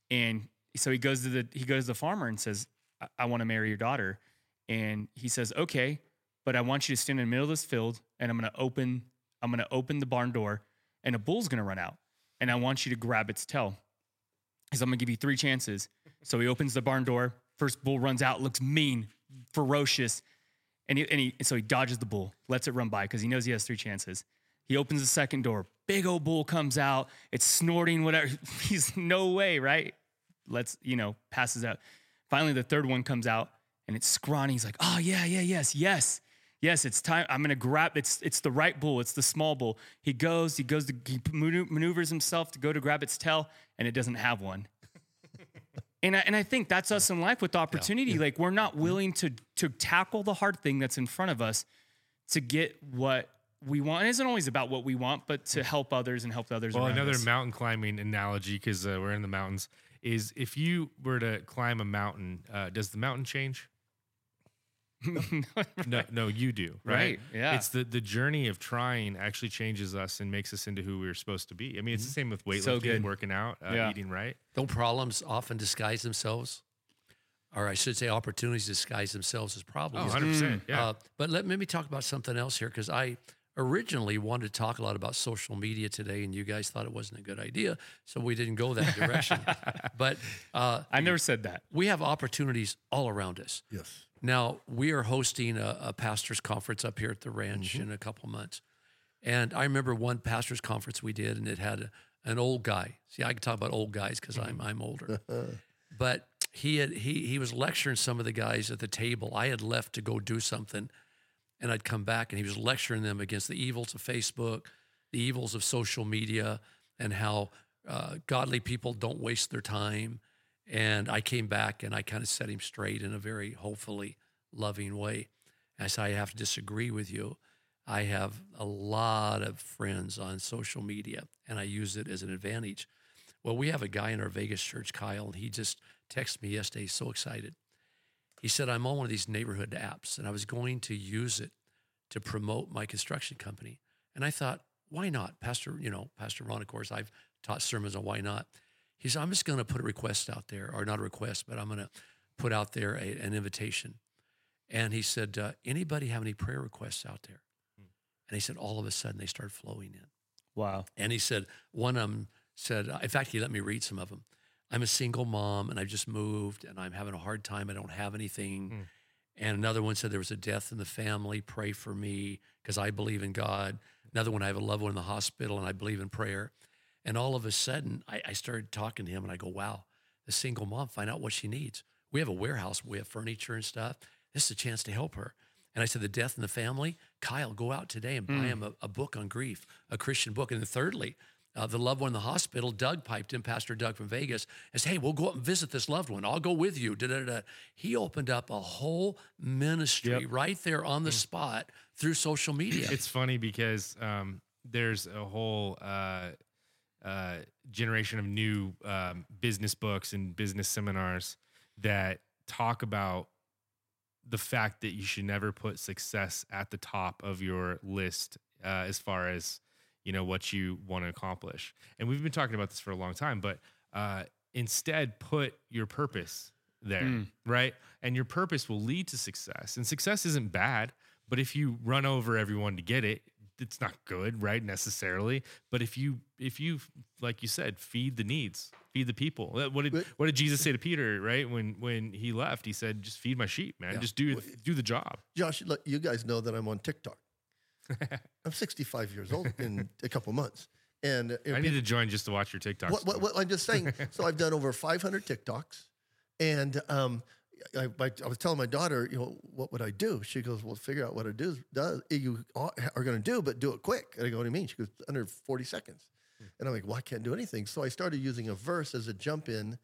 And so he goes to the he goes to the farmer and says, I, I want to marry your daughter. And he says, Okay, but I want you to stand in the middle of this field and I'm gonna open, I'm gonna open the barn door and a bull's gonna run out. And I want you to grab its tail. Because I'm gonna give you three chances. So he opens the barn door. First bull runs out, looks mean, ferocious. And, he, and he, so he dodges the bull, lets it run by because he knows he has three chances. He opens the second door. Big old bull comes out. It's snorting, whatever. He's no way, right? Let's, you know, passes out. Finally, the third one comes out and it's scrawny. He's like, oh, yeah, yeah, yes, yes. Yes, it's time. I'm gonna grab. It's it's the right bull. It's the small bull. He goes. He goes. To, he maneuvers himself to go to grab its tail, and it doesn't have one. And I, and I think that's us in life with opportunity. Like we're not mm-hmm. willing to to tackle the hard thing that's in front of us to get what we want. It isn't always about what we want, but to help others and help others. Well, around another us. mountain climbing analogy, because uh, we're in the mountains, is if you were to climb a mountain, uh, does the mountain change? No, no, you do, right? Right, yeah. It's the the journey of trying actually changes us and makes us into who we're supposed to be. I mean, it's the same with weightlifting, So working out, uh, Yeah. eating right. Don't problems often disguise themselves? Or I should say, opportunities disguise themselves as Oh, problems. 100 percent. Yeah. Uh, but let, let me talk about something else here because I originally wanted to talk a lot about social media today, and you guys thought it wasn't a good idea, so we didn't go that direction. but uh, I never said that. we have opportunities all around us. Yes. Now we are hosting a, a pastors conference up here at the ranch in a couple months, and I remember one pastors conference we did, and it had a, an old guy. See, I can talk about old guys because I'm I'm older, but he had he he was lecturing some of the guys at the table. I had left to go do something, and I'd come back, and he was lecturing them against the evils of Facebook, the evils of social media, and how uh, godly people don't waste their time. And I came back and I kind of set him straight in a very hopefully loving way. I said, I have to disagree with you. I have a lot of friends on social media and I use it as an advantage. Well, we have a guy in our Vegas church, Kyle, and he just texted me yesterday. He's so excited. He said, I'm on one of these neighborhood apps and I was going to use it to promote my construction company. And I thought, why not? Pastor, you know, Pastor Ron, of course, I've taught sermons on why not. He said, I'm just going to put a request out there, or not a request, but I'm going to put out there a, an invitation. And he said, uh, anybody have any prayer requests out there? And he said, all of a sudden they started flowing in. Wow. And he said, one of them said, in fact, he let me read some of them. I'm a single mom and I've just moved and I'm having a hard time. I don't have anything. Hmm. And another one said, there was a death in the family. Pray for me because I believe in God. Another one, I have a loved one in the hospital and I believe in prayer. And all of a sudden, I, I started talking to him and I go, wow, the single mom, find out what she needs. We have a warehouse, we have furniture and stuff. This is a chance to help her. And I said, the death in the family, Kyle, go out today and buy hmm. him a, a book on grief, a Christian book. And then thirdly, uh, the loved one in the hospital, Doug piped in, Pastor Doug from Vegas, and said, hey, we'll go up and visit this loved one. I'll go with you. Da, da, da. He opened up a whole ministry right there on the spot through social media. it's funny because um, there's a whole uh, uh, generation of new um, business books and business seminars that talk about the fact that you should never put success at the top of your list uh, as far as you know what you want to accomplish. And we've been talking about this for a long time but uh, instead put your purpose there Mm. right? And your purpose will lead to success. And success isn't bad but if you run over everyone to get it it's not good right necessarily. But if you if you like you said feed the needs feed the people. What did what did jesus say to peter right when when he left? He said just feed my sheep man. Yeah. just do do the job. Josh, look, you guys know that I'm on TikTok. I'm 65 years old in a couple months. And uh, i need to join just to watch your tiktok what, what, what I'm just saying. so I've done over 500 TikToks, and um, I, I, I was telling my daughter, you know, what would I do? She goes, "Well, figure out what it do, does you are going to do, but do it quick." And I go, "What do you mean?" She goes, "Under 40 seconds." And I'm like, "Well, I can't do anything." So I started using a verse as a jump in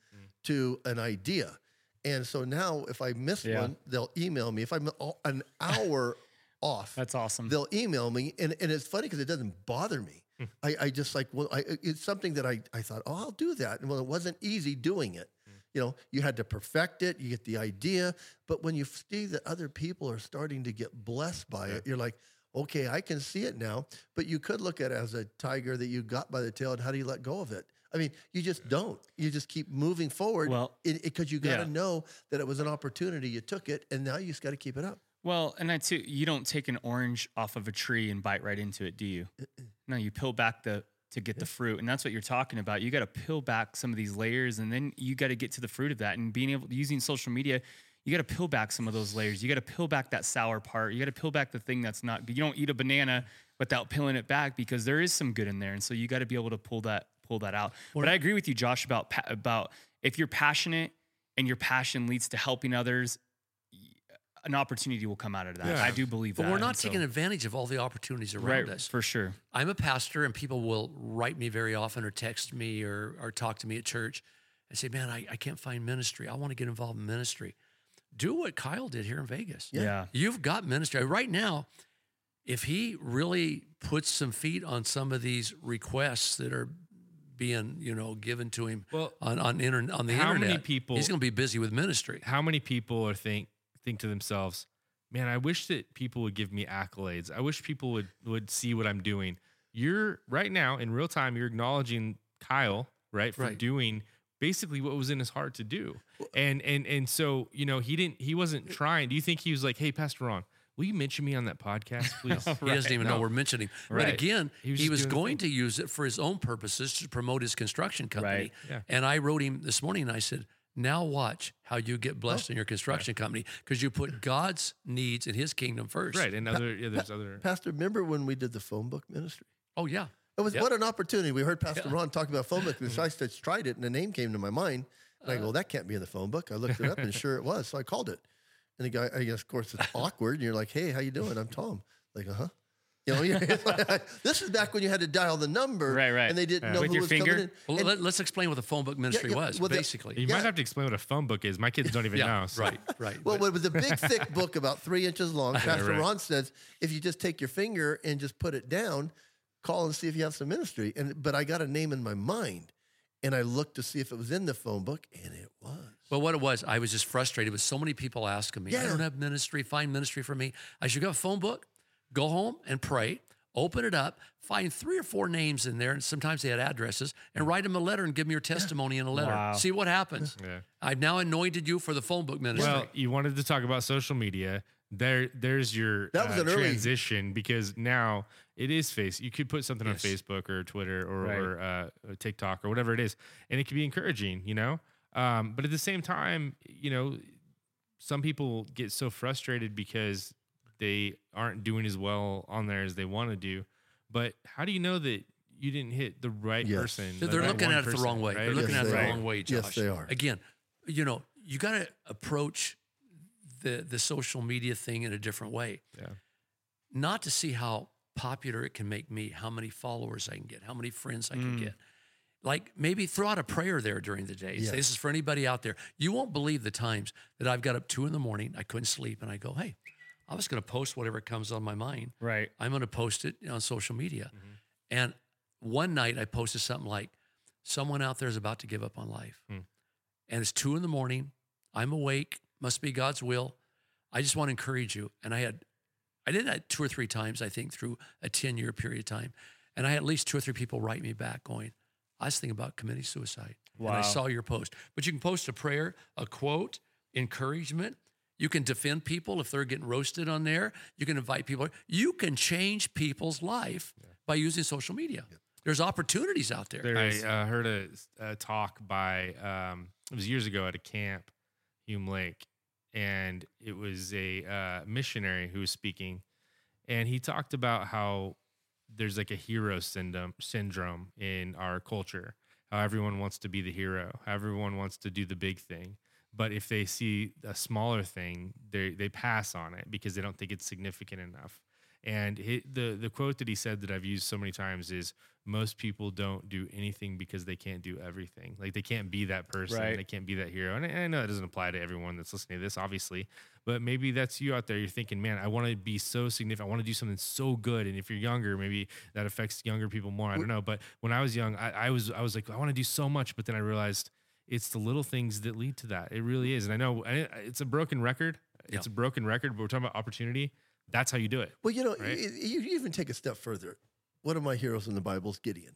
to an idea. And so now, if I miss Yeah. one, they'll email me. If I'm an hour off, That's awesome. they'll email me and, and it's funny because it doesn't bother me. Hmm. I, I just like well I, it's something that I, I thought oh i'll do that. And well it wasn't easy doing it. Hmm. you know you had to perfect it you get the idea but when you see that other people are starting to get blessed by it you're like okay i can see it now. But you could look at it as a tiger that you got by the tail and how do you let go of it? I mean you just don't. You just keep moving forward Well, because you got to yeah. know that it was an opportunity you took it and now you just got to keep it up Well, and I too, you don't take an orange off of a tree and bite right into it, do you? No, you peel back the to get the fruit, and that's what you're talking about. You got to peel back some of these layers, and then you got to get to the fruit of that. And being able using social media, you got to peel back some of those layers. You got to peel back that sour part. You got to peel back the thing that's not. You don't eat a banana without peeling it back because there is some good in there, and so you got to be able to pull that pull that out. but I agree with you, Josh, about about if you're passionate and your passion leads to helping others, an opportunity will come out of that. Yeah. I do believe but that. we're and not so- taking advantage of all the opportunities around right us. for sure. I'm a pastor, and people will write me very often or text me or, or talk to me at church. and say, man, I, I can't find ministry. I want to get involved in ministry. Do what Kyle did here in Vegas. Yeah. You've got ministry right now. If he really puts some feet on some of these requests that are being, you know, given to him Well, on on, inter- on the how internet, many people- he's going to be busy with ministry. how many people are think think to themselves, man, I wish that people would give me accolades. I wish people would would see what I'm doing. You're right now in real time. You're acknowledging Kyle, right, for Right. doing basically what was in his heart to do. And and and so you know he didn't. He wasn't trying. Do you think he was like, hey, Pastor Ron, will you mention me on that podcast, please? He doesn't even know we're mentioning. But again, He he was was, doing the going to use it for his own purposes to promote his construction company. Right. Yeah. And I wrote him this morning and I said, now watch how you get blessed in your construction company because you put God's needs and his kingdom first. right. And other yeah, there's other. Pastor, remember when we did the phone book ministry? Oh, yeah. It was Yep. what an opportunity. We heard Pastor Ron talk about phone book ministry. I just tried it, and the name came to my mind. And I Uh. go, that can't be in the phone book. I looked it up, and sure it was. So I called it. And the guy, I guess, of course, it's awkward. And you're like, hey, how you doing? I'm Tom. Like, uh huh. You know, yeah, it's like- this is back when you had to dial the number, Right, right. And they didn't Yeah. know With who your was finger? coming in. Well, And- let, us explain what the phone book ministry yeah, was, well, the- basically. You Yeah. might have to explain what a phone book is. My kids don't even yeah, know. so- right, right. Well, But- it was a big, thick book about three inches long. Pastor right. Ron says if you just take your finger and just put it down, call and see if you have some ministry. And but I got a name in my mind, and I looked to see if it was in the phone book, and it was. Well, what it was, I was just frustrated with so many people asking me, I don't have ministry, find ministry for me. I should go a phone book, go home and pray, open it up, find three or four names in there, and sometimes they had addresses, and write them a letter and give them your testimony in a letter. Wow. See what happens. Yeah. I've now anointed you for the phone book ministry. Well, you wanted to talk about social media. There, there's your That was uh, an early- transition because now it is face. You could put something Yes. on Facebook or Twitter or, Right. or uh, TikTok or whatever it is, and it can be encouraging, you know. Um, but at the same time, you know, some people get so frustrated because they aren't doing as well on there as they want to do. But how do you know that you didn't hit the right Yes. person? They're, the they're right looking at it the wrong way. right? They're looking Yes, at it the are. wrong way, Josh. Yes, they are. Again, you know, you got to approach the the social media thing in a different way. Yeah. Not to see how popular it can make me, how many followers I can get, how many friends I can Mm. get. Like maybe throw out a prayer there during the day. Say, this is for anybody out there. You won't believe the times that I've got up two in the morning, I couldn't sleep, and I go, hey, I was going to post whatever comes on my mind. Right. I'm going to post it on social media. Mm-hmm. And one night I posted something like, someone out there is about to give up on life. Hmm. And it's two in the morning. I'm awake. Must be God's will. I just want to encourage you. And I had, I did that two or three times, I think, through a 10 year period of time. And I had at least two or three people write me back going, I was thinking about committing suicide. And I saw your post. But you can post a prayer, a quote, encouragement. You can defend people if they're getting roasted on there. You can invite people. You can change people's life by using social media. There's opportunities out there. There I uh, heard a, a talk by um, it was years ago at a camp, Hume Lake, and it was a uh, missionary who was speaking, and he talked about how there's like a hero syndrome syndrome in our culture. How everyone wants to be the hero, how everyone wants to do the big thing, but if they see a smaller thing, they they pass on it because they don't think it's significant enough. And he, the the quote that he said that I've used so many times is most people don't do anything because they can't do everything. Like they can't be that person, Right. they can't be that hero. And I, and I know that doesn't apply to everyone that's listening to this, obviously, but maybe that's you out there. You're thinking, man, I want to be so significant. I want to do something so good. And if you're younger, maybe that affects younger people more. I don't know. But when I was young, I, I was I was like, I want to do so much, but then I realized it's the little things that lead to that. It really is. And I know it's a broken record. It's a broken record, but we're talking about opportunity. That's how you do it. Well, you know, Right? you, you even take a step further. One of my heroes in the Bible is Gideon.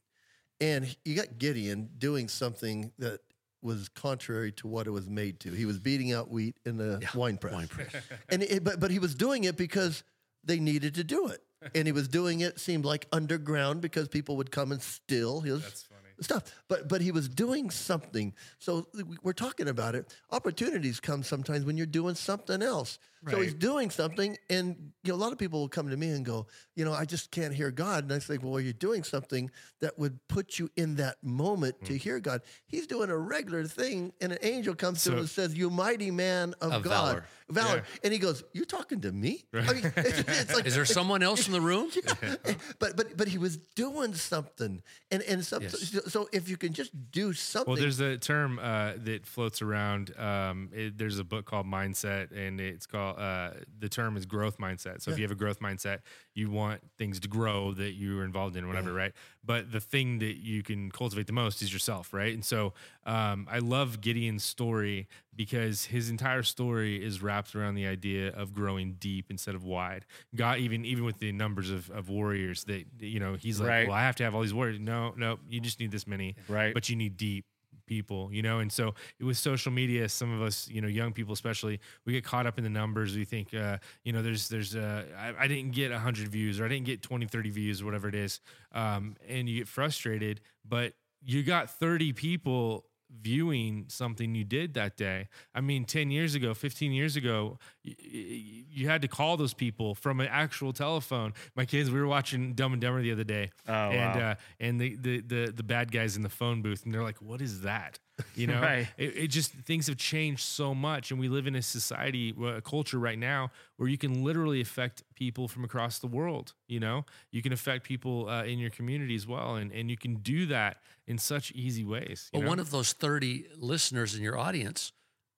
And you got Gideon doing something that was contrary to what it was made to. He was beating out wheat in the wine press. Wine press. And it, but, but he was doing it because they needed to do it. And he was doing it, seemed like underground because people would come and steal his funny. Stuff. But but he was doing something. So we- we're talking about it. Opportunities come sometimes when you're doing something else. So he's doing something, and you know a lot of people will come to me and go, you know, I just can't hear God. And I say, well, you're doing something that would put you in that moment Hmm. to hear God. He's doing a regular thing, and an angel comes to him and says, "You mighty man of, Of God, valor. valor." Yeah. And he goes, "You're talking to me?" I mean, it's, it's like Is there someone else in the room? but but but he was doing something, and and some, Yes. So, if you can just do something, Well, there's a term uh, that floats around. Um, it, there's a book called Mindset, and it's called uh, the term is growth mindset. So if you have a growth mindset, you want things to grow that you are involved in, whatever, right? But the thing that you can cultivate the most is yourself, right? And so um, I love Gideon's story because his entire story is wrapped around the idea of growing deep instead of wide. God, even even with the numbers of, of warriors, that you know, he's like, Right. well, I have to have all these warriors. No, no, you just need this many, Right. But you need deep people, you know. And so with social media, some of us, you know, young people especially, we get caught up in the numbers. We think, uh, you know, there's there's uh, I, I didn't get 100 views or I didn't get 20, 30 views or whatever it is, um, and you get frustrated. But you got 30 people viewing something you did that day. I mean, 10 years ago, 15 years ago, y- y- you had to call those people from an actual telephone. My kids, we were watching Dumb and Dumber the other day, Oh, and wow. uh, and the, the the the bad guys in the phone booth, and they're like, "What is that?" You know, Right. it, it just things have changed so much, and we live in a society, a culture right now where you can literally affect people from across the world. You know, you can affect people uh, in your community as well, and and you can do that in such easy ways. you Well, know? one of those 30 listeners in your audience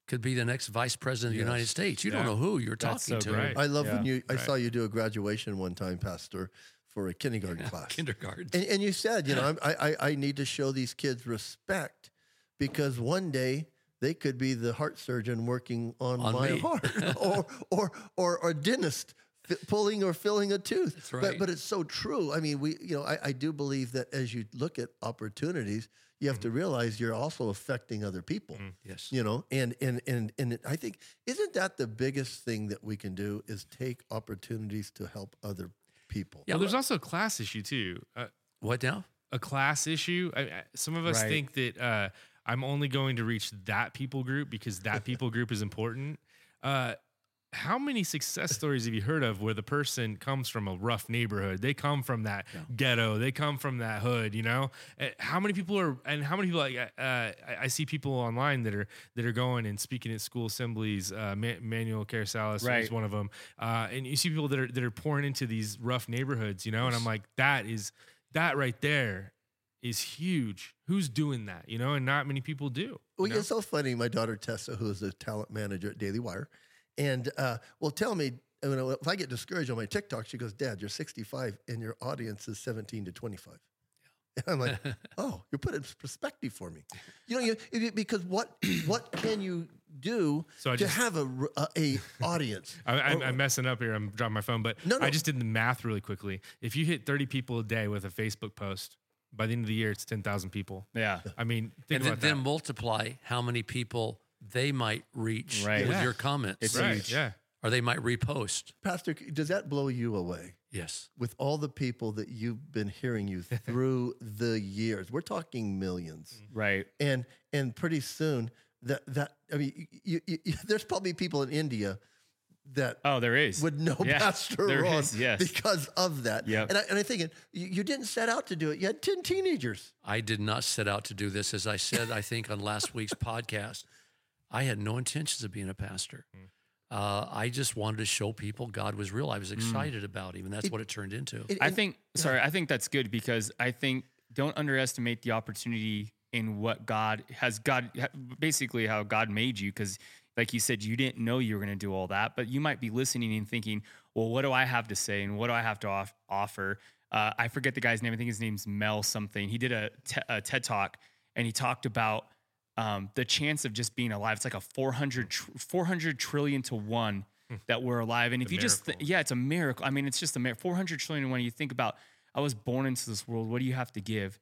could be the next vice president of the United States. You don't know who you're That's talking so to. great. I love when you. I right. saw you do a graduation one time, Pastor, for a kindergarten class. Kindergarten. And, and you said, you know, I'm- I, I, I need to show these kids respect because one day they could be the heart surgeon working on, On my me. heart or, or, or, or dentist fi- pulling or filling a tooth. That's But, right. but it's so true. I mean, we, you know, I, I do believe that as you look at opportunities, you have to realize you're also affecting other people yes. you know and and and and i think isn't that the biggest thing that we can do is take opportunities to help other people Yeah, well, there's also a class issue too. Uh, What now? a class issue. I, I- some of us Right. think that uh, I'm only going to reach that people group because that people group is important. Uh, how many success stories have you heard of where the person comes from a rough neighborhood? They come from that ghetto. They come from that hood. You know, Uh, how many people are and how many people? Like, uh, I, see people online that are that are going and speaking at school assemblies. Uh, Ma- Manuel Carasalis is one of them, uh, and you see people that are that are pouring into these rough neighborhoods. You know, and I'm like, that is that right there is huge. Who's doing that? You know, and not many people do. well know? it's so funny my daughter tessa who is a talent manager at daily wire and uh, will tell me you know, if i get discouraged on my tiktok she goes dad you're 65 and your audience is 17 to 25 and I'm like, oh, you're putting perspective for me. You know, you, because what what can you do So I to just- have a, a, a audience? I, I'm, I'm messing up here. I'm dropping my phone, but No, no. I just did the math really quickly. If you hit 30 people a day with a Facebook post, by the end of the year, it's 10,000 people. Yeah. I mean, think And then, about then that. multiply how many people they might reach Right. with Yeah. your comments. It's right? huge. Yeah. Or they might repost. Pastor, does that blow you away? Yes. with all the people that you've been hearing you through the years. We're talking millions. Mm-hmm. Right. And and pretty soon that that I mean you, you, you- there's probably people in India that Oh, there is. would know Yeah, Pastor there Ron is, yes. because of that. Yep. And I and I thinking you, you didn't set out to do it. You had 10 teenagers. I did not set out to do this. As I said, I think on last week's podcast, I had no intentions of being a pastor. Uh, I just wanted to show people God was real. I was excited about him, and that's what it turned into. And- I and- think sorry, I think that's good because I think don't underestimate the opportunity in what God has God basically how God made you because like you said you didn't know you were going to do all that but you might be listening and thinking well what do I have to say and what do I have to off- offer? Uh, I forget the guy's name. I think his name's Mel something. He did a, te- a TED talk and he talked about um, the chance of just being alive. It's like a 400 tr- 400 trillion to one that we're alive and if you just th- yeah it's a miracle. I mean it's just a miracle 400 trillion to one you think about I was born into this world. What do you have to give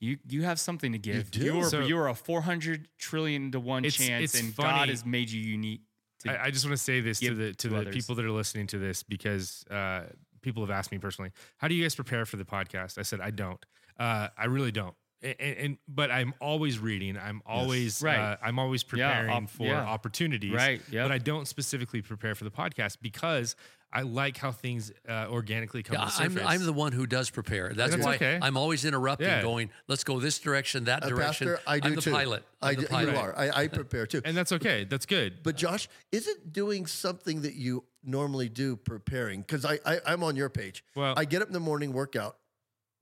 you you have something to give do. you are So- you are a 400 trillion to one It's- chance it's and funny. God has made you unique to I, I just want to say this to the to to the others. people that are listening to this because uh, people have asked me personally, how do you guys prepare for the podcast? I said I don't. Uh, I really don't. And, and but I'm always reading. I'm always Right. uh, I'm always Yeah, preparing op- for yeah. opportunities. Right, yep. But I don't specifically prepare for the podcast because I like how things uh, organically come Yeah, to the I'm. I'm the one who does prepare. That's, That's why okay. I'm always interrupting, Yeah. going, "Let's go this direction, that Uh, direction." Pastor, I do am the too. pilot. I I'm the do- pilot. you are. I, I prepare too. and that's okay. That's good. But Josh, is it doing something that you normally do preparing? Because I, I I'm on your page. Well- I get up in the morning, workout,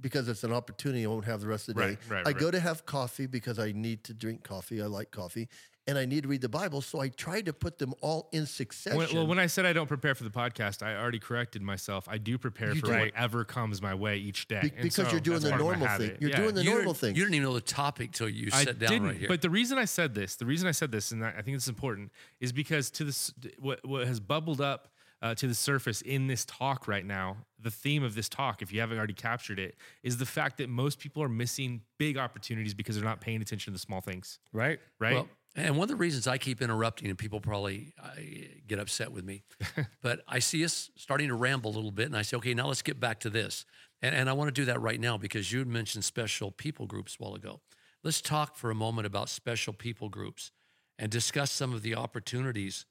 because it's an opportunity I won't have the rest of the day. Right, right, I right. go to have coffee because I need to drink coffee. I like coffee. And I need to read the Bible. So I try to put them all in succession. When, well, when I said I don't prepare for the podcast, I already corrected myself. I do prepare You for do. whatever comes my way each day. Be- And because so you're doing the part of my normal thing. You're Yeah. doing the you normal thing. You didn't even know the topic till you I sat down didn't, right here. But the reason I said this, the reason I said this, and I I think it's important, is because to this, what what has bubbled up uh, to the surface in this talk right now, the theme of this talk, if you haven't already captured it, is the fact that most people are missing big opportunities because they're not paying attention to the small things. Right. Right? Well, and one of the reasons I keep interrupting, and people probably I, get upset with me, but I see us starting to ramble a little bit, and I say, okay, now let's get back to this. And, and I want to do that right now because you had mentioned special people groups a while ago. Let's talk for a moment about special people groups and discuss some of the opportunities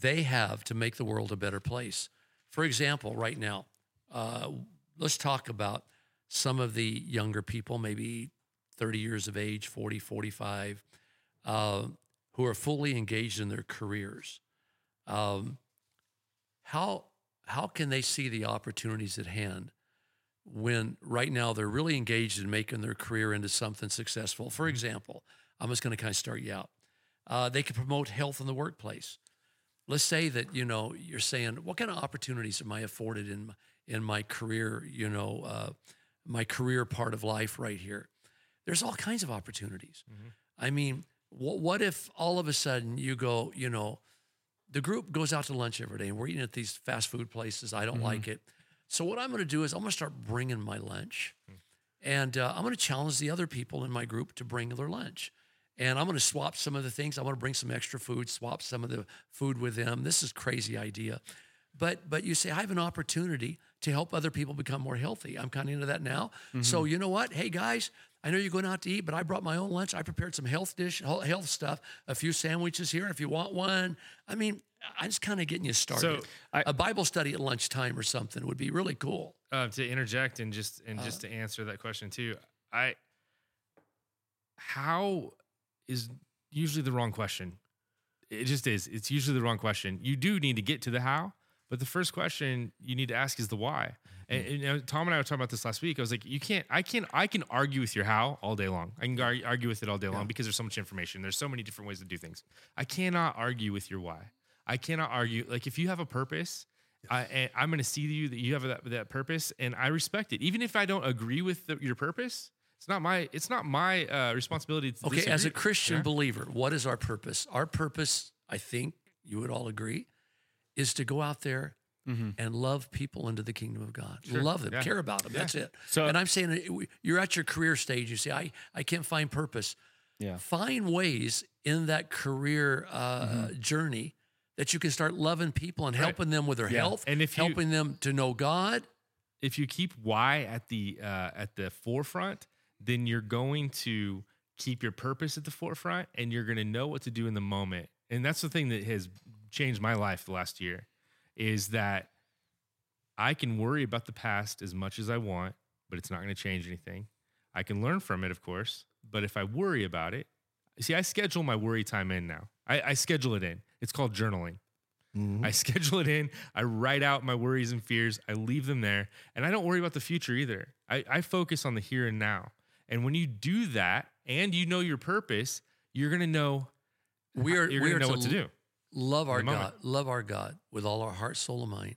they have to make the world a better place. For example, right now, uh, let's talk about some of the younger people, maybe 30 years of age, 40, 45, uh, who are fully engaged in their careers. Um, how, how can they see the opportunities at hand when right now they're really engaged in making their career into something successful? For example, I'm just going to kind of start you out. Uh, they can promote health in the workplace let's say that you know you're saying what kind of opportunities am i afforded in my- in my career you know uh, my career part of life right here? There's all kinds of opportunities. I mean what, what if all of a sudden you go you know the group goes out to lunch every day and we're eating at these fast food places i don't like it. So what i'm going to do is i'm going to start bringing my lunch and uh, i'm going to challenge the other people in my group to bring their lunch and I'm going to swap some of the things. I'm going to bring some extra food, swap some of the food with them. This is crazy idea, but but you say I have an opportunity to help other people become more healthy. I'm kind of into that now. So you know what? Hey guys, I know you're going out to eat, but I brought my own lunch. I prepared some health dish, health stuff, a few sandwiches here. If you want one, I mean, I'm just kind of getting you started. So I- a Bible study at lunchtime or something would be really cool. uh, to interject and just and Uh. just to answer that question too, I how is usually the wrong question. It just is. It's usually the wrong question. You do need to get to the how, but the first question you need to ask is the why. And, hmm. and, you know, Tom and I were talking about this last week. I was like, you can't. I can't. I can argue with your how all day long. I can argue with it all day long because there's so much information. There's so many different ways to do things. I cannot argue with your why. I cannot argue. Like if you have a purpose, I, and I'm going to see you that you have that, that purpose, and I respect it. Even if I don't agree with the, your purpose, it's not my it's not my uh, responsibility. To Okay, as a. Christian Yeah. believer, what is our purpose? Our purpose, I think you would all agree, is to go out there and love people into the kingdom of God. Sure, Love them, yeah. care about them. That's it. So- and I'm saying you're at your career stage. You say, I, I can't find purpose. Yeah. Find ways in that career uh, journey that you can start loving people and Right. helping them with their Yeah. health, And if you- helping them to know God. if you keep why at the uh, at the forefront, then you're going to keep your purpose at the forefront, and you're going to know what to do in the moment. And that's the thing that has changed my life the last year, is that I can worry about the past as much as I want, but it's not going to change anything. I can learn from it, of course, but if I worry about it, see, I schedule my worry time in now. I, I schedule it in. It's called journaling. Mm-hmm. I schedule it in. I write out my worries and fears. I leave them there. And I don't worry about the future either. I, I focus on the here and now. And when you do that and you know your purpose, you're going to know, We are, you're we going to know what to do. Love our moment. God, love our God with all our heart, soul, and mind,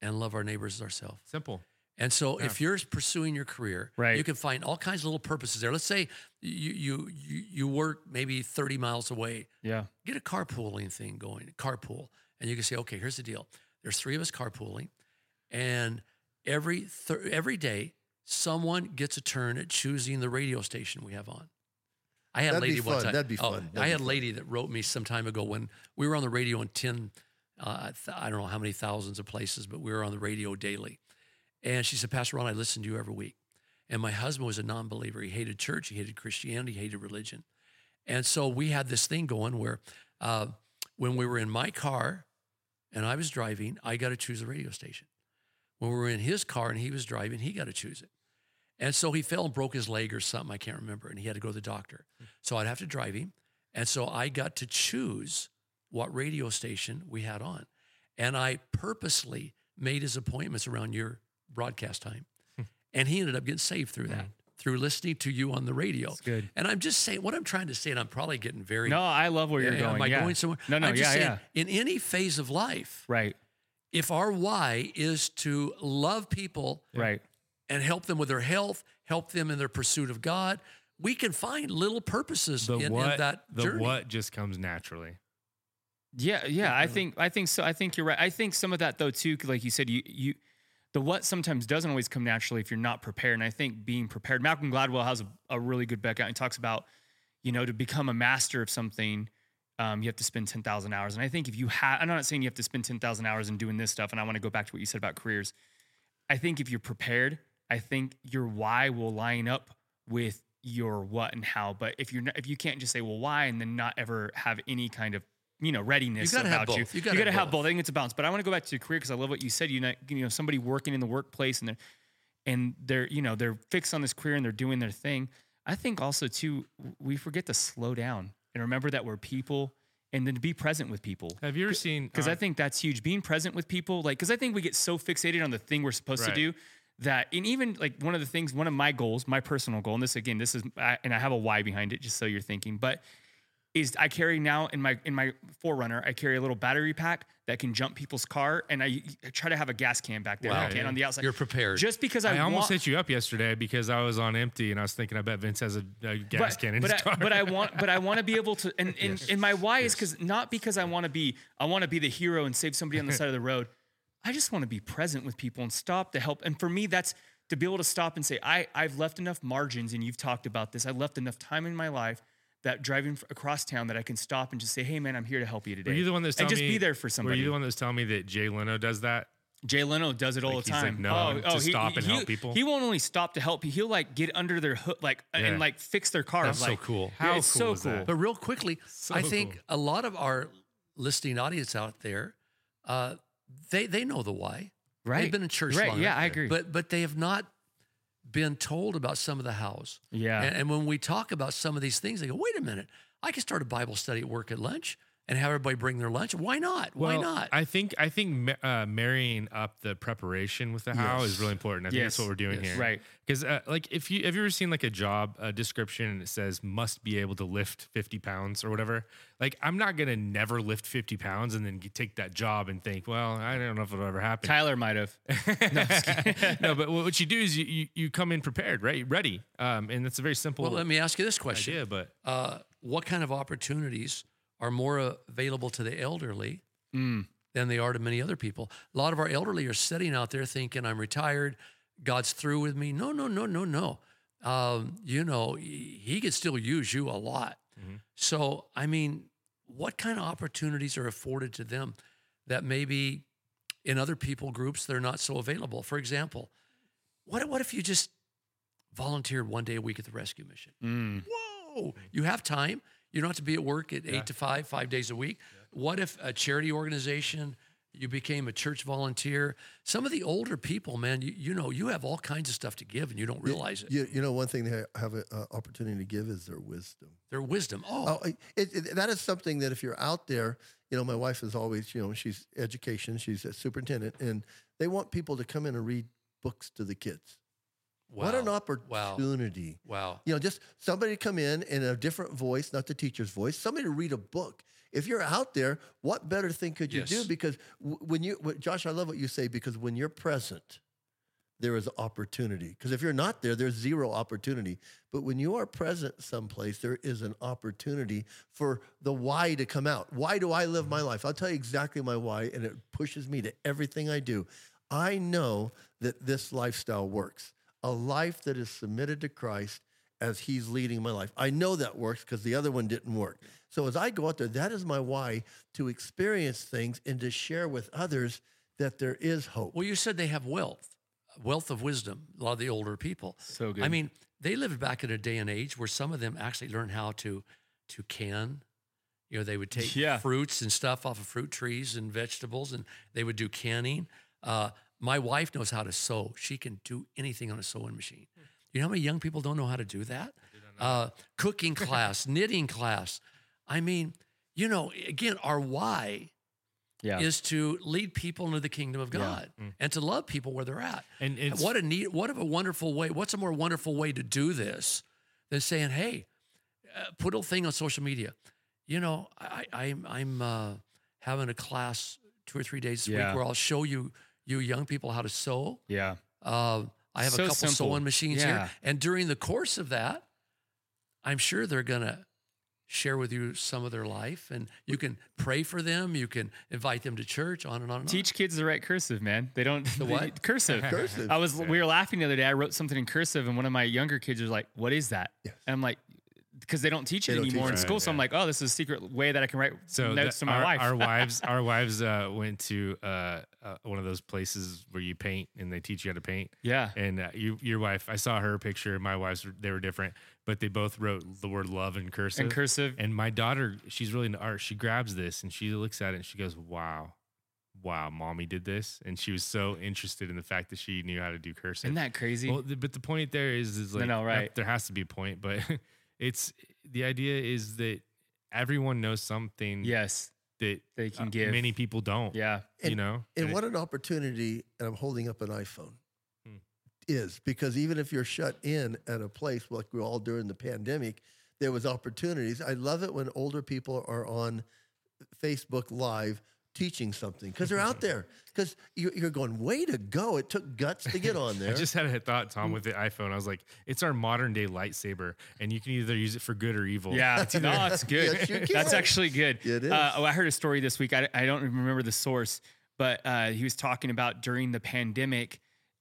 and love our neighbors as ourselves. Simple. And so, if you're pursuing your career, Right. you can find all kinds of little purposes there. Let's say you you you, you work maybe 30 miles away. Yeah. Get a carpooling thing going, carpool, and you can say, okay, here's the deal. There's three of us carpooling, and every thir- every day, someone gets a turn at choosing the radio station we have on. I had That'd a lady one time. That'd be oh, fun. I That'd had a lady that wrote me some time ago when we were on the radio in 10, uh, I don't know how many thousands of places, but we were on the radio daily. And she said, Pastor Ron, I listen to you every week. And my husband was a non believer. He hated church, he hated Christianity, he hated religion. And so we had this thing going where uh, when we were in my car and I was driving, I got to choose a radio station. When we were in his car and he was driving, he got to choose it. And so he fell and broke his leg or something, I can't remember, and he had to go to the doctor. So I'd have to drive him. And so I got to choose what radio station we had on. And I purposely made his appointments around your broadcast time. and he ended up getting saved through that, mm. through listening to you on the radio. good. And I'm just saying what I'm trying to say, and I'm probably getting very. No, I love where you're Yeah, going. Am I yeah. going somewhere? No, no, I'm just yeah, saying, yeah. In any phase of life, Right, if our why is to love people right. And help them with their health, help them in their pursuit of God, we can find little purposes The in, in what that the journey. what just comes naturally. Yeah, yeah. I think I think so. I think you're right. I think some of that though too, 'cause like you said, you you the what sometimes doesn't always come naturally if you're not prepared. And I think being prepared. Malcolm Gladwell has a, a really good background. He talks about you know to become a master of something. Um, you have to spend 10,000 hours. And I think if you have, I'm not saying you have to spend 10,000 hours in doing this stuff. And I want to go back to what you said about careers. I think if you're prepared, I think your why will line up with your what and how. But if you're not, if you can't just say well why and then not ever have any kind of you know readiness You gotta have about you, both. You gotta have have both. both. I think it's a balance. But I want to go back to your career because I love what you said. You know, you know, somebody working in the workplace and they're and they're you know they're fixed on this career and they're doing their thing. I think also too we forget to slow down and remember that we're people and then to be present with people Have you ever seen? because uh, I think that's huge. Being present with people, like, because I think we get so fixated on the thing we're supposed Right. to do that, and even like one of the things, one of my goals, my personal goal, and this again, this is, I, and I have a why behind it, just so you're thinking, but is I carry now in my in my 4Runner, I carry a little battery pack that can jump people's car, and I, I try to have a gas can back there, Wow. I can on the outside. You're prepared. just because I, I almost want, hit you up yesterday because I was on empty and I was thinking I bet Vince has a, a gas but, can in but his I, car. But I want, but I want to be able to, and and, and my why is because not because I want to be, I want to be the hero and save somebody on the side of the road. I just want to be present with people and stop to help. And for me, that's to be able to stop and say, I I've left enough margins, and you've talked about this. I left enough time in my life that driving across town that I can stop and just say, Hey, man, I'm here to help you today. were you the one that's and telling just me? be there for somebody. Were you the one that was telling me that Jay Leno does that? Jay Leno does it all Like, the he's, like, time. known to stop and he, help people? He won't only stop to help. People, he'll like get under their hood, like Yeah. and like fix their car. That's so like, cool. yeah, How it's cool so is cool. that? But real quickly, So I think cool. a lot of our listening audience out there, uh, they they know the why. Right. They've been in church Right. long Yeah, I agree. But but they have not been told about some of the hows. Yeah. And, and when we talk about some of these things, they go, wait a minute, I can start a Bible study at work at lunch and have everybody bring their lunch. Why not? Why Well, not? I think I think uh, marrying up the preparation with the how is Yes. really important. I think that's what we're doing Yes. here, Right. Because uh, like if you have you ever seen like a job uh, description and it says must be able to lift fifty pounds or whatever. Like I'm not gonna never lift fifty pounds and then take that job and think, well, I don't know if it'll ever happen. Tyler might have. no, but what you do is you, you you come in prepared, right, ready, um, and that's a very simple well, let me ask you this question. idea. But uh, what kind of opportunities are more available to the elderly Mm. than they are to many other people? A lot of our elderly are sitting out there thinking, I'm retired, God's through with me. No, no, no, no, no. Um, you know, he could still use you a lot. So, I mean, what kind of opportunities are afforded to them that maybe in other people groups they're not so available? For example, what, what if you just volunteered one day a week at the rescue mission? Mm. Whoa, you have time. You don't have to be at work at eight to five, five days a week. What if a charity organization, you became a church volunteer? Some of the older people, man, you, you know, you have all kinds of stuff to give and you don't realize it. You, you know, one thing they have an uh, opportunity to give is their wisdom. Their wisdom. Oh, Oh, it, it, that is something that if you're out there, you know, my wife is always, you know, she's education, she's a superintendent, and they want people to come in and read books to the kids. What an opportunity. Wow. You know, just somebody to come in in a different voice, not the teacher's voice, somebody to read a book. If you're out there, what better thing could you do? Because when you, Josh, I love what you say because when you're present, there is opportunity. Because if you're not there, there's zero opportunity. But when you are present someplace, there is an opportunity for the why to come out. Why do I live my mm-hmm. life? I'll tell you exactly my why, and it pushes me to everything I do. I know that this lifestyle works. A life that is submitted to Christ as He's leading my life. I know that works because the other one didn't work. So as I go out there, that is my why to experience things and to share with others that there is hope. Well, you said they have wealth, wealth of wisdom, a lot of the older people. So good. I mean, they lived back in a day and age where some of them actually learned how to to can. You know, they would take Yeah. fruits and stuff off of fruit trees and vegetables, and they would do canning. Uh, my wife knows how to sew; she can do anything on a sewing machine. You know how many young people don't know how to do that? Uh, cooking class, knitting class. I mean, you know, again, our why Yeah. is to lead people into the kingdom of God and to love people where they're at. And it's- what a neat, what of a wonderful way. What's a more wonderful way to do this than saying, "Hey, uh, put a thing on social media." You know, I, I, I'm I'm uh, having a class two or three days a Yeah. week where I'll show you you young people how to sew. Yeah. Uh, I have So a couple simple. sewing machines Yeah. here, and during the course of that, I'm sure they're gonna share with you some of their life, and you can pray for them. You can invite them to church, on and on and on. Teach kids the right cursive, man. They don't The what? cursive. Cursive. I was we were laughing the other day. I wrote something in cursive, and one of my younger kids was like, "What is that?" Yes. And I'm like, because they don't teach it They don't anymore teach in it. school. So I'm like, oh, this is a secret way that I can write So notes the- to my our, wife. our wives, our wives uh, went to uh, uh, one of those places where you paint and they teach you how to paint. yeah. And uh, you, your wife, I saw her picture. My wife's, they were different, but they both wrote the word love in cursive. In cursive. And my daughter, she's really into art. She grabs this and she looks at it and she goes, "Wow, wow, mommy did this." And she was so interested in the fact that she knew how to do cursive. Isn't that crazy? Well, th- but the point there is, is No, like, no, not- right. There has to be a point, but it's the idea is that everyone knows something yes, that they can uh, give. many people don't. Yeah. you know. And it- what an opportunity, and I'm holding up an iPhone, Hmm. is because even if you're shut in at a place like we all during the pandemic, there was opportunities. I love it when older people are on Facebook Live teaching something because they're out there. Because you're, you're going, way to go! It took guts to get on there. I just had a thought, Tom, with the iPhone. I was like, it's our modern day lightsaber, and you can either use it for good or evil. Yeah, no, it's good. Yes, That's actually good. It is. Uh, oh, I heard a story this week. I, I don't remember the source, but uh, he was talking about during the pandemic,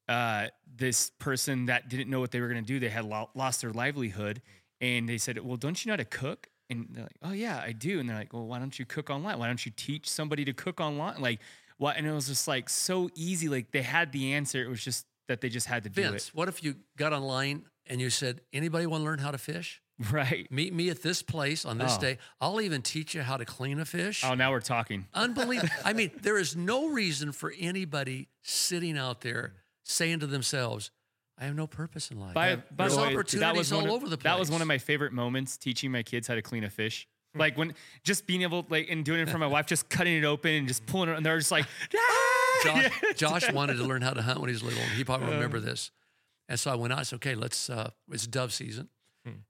uh, this person that didn't know what they were going to do, they had lo- lost their livelihood, and they said, "Well, don't you know how to cook?" And they're like, "Oh yeah, I do." And they're like, "Well, why don't you cook online? Why don't you teach somebody to cook online?" Like, what? And it was just like so easy. Like they had the answer. It was just that they just had to do it. Vince, what if you got online and you said, "Anybody want to learn how to fish? Right. Meet me at this place on this Oh. day. I'll even teach you how to clean a fish." Oh, now we're talking. Unbelievable. I mean, there is no reason for anybody sitting out there saying to themselves, I have no purpose in life. By, by There's the way, opportunities that was all of, over the place. That was one of my favorite moments teaching my kids how to clean a fish. Like when just being able, like, and doing it for my wife, just cutting it open and just pulling it, and they're just like, Josh, Josh wanted to learn how to hunt when he was little, and he probably remember this. And so I went out and said, okay, let's, uh, it's dove season.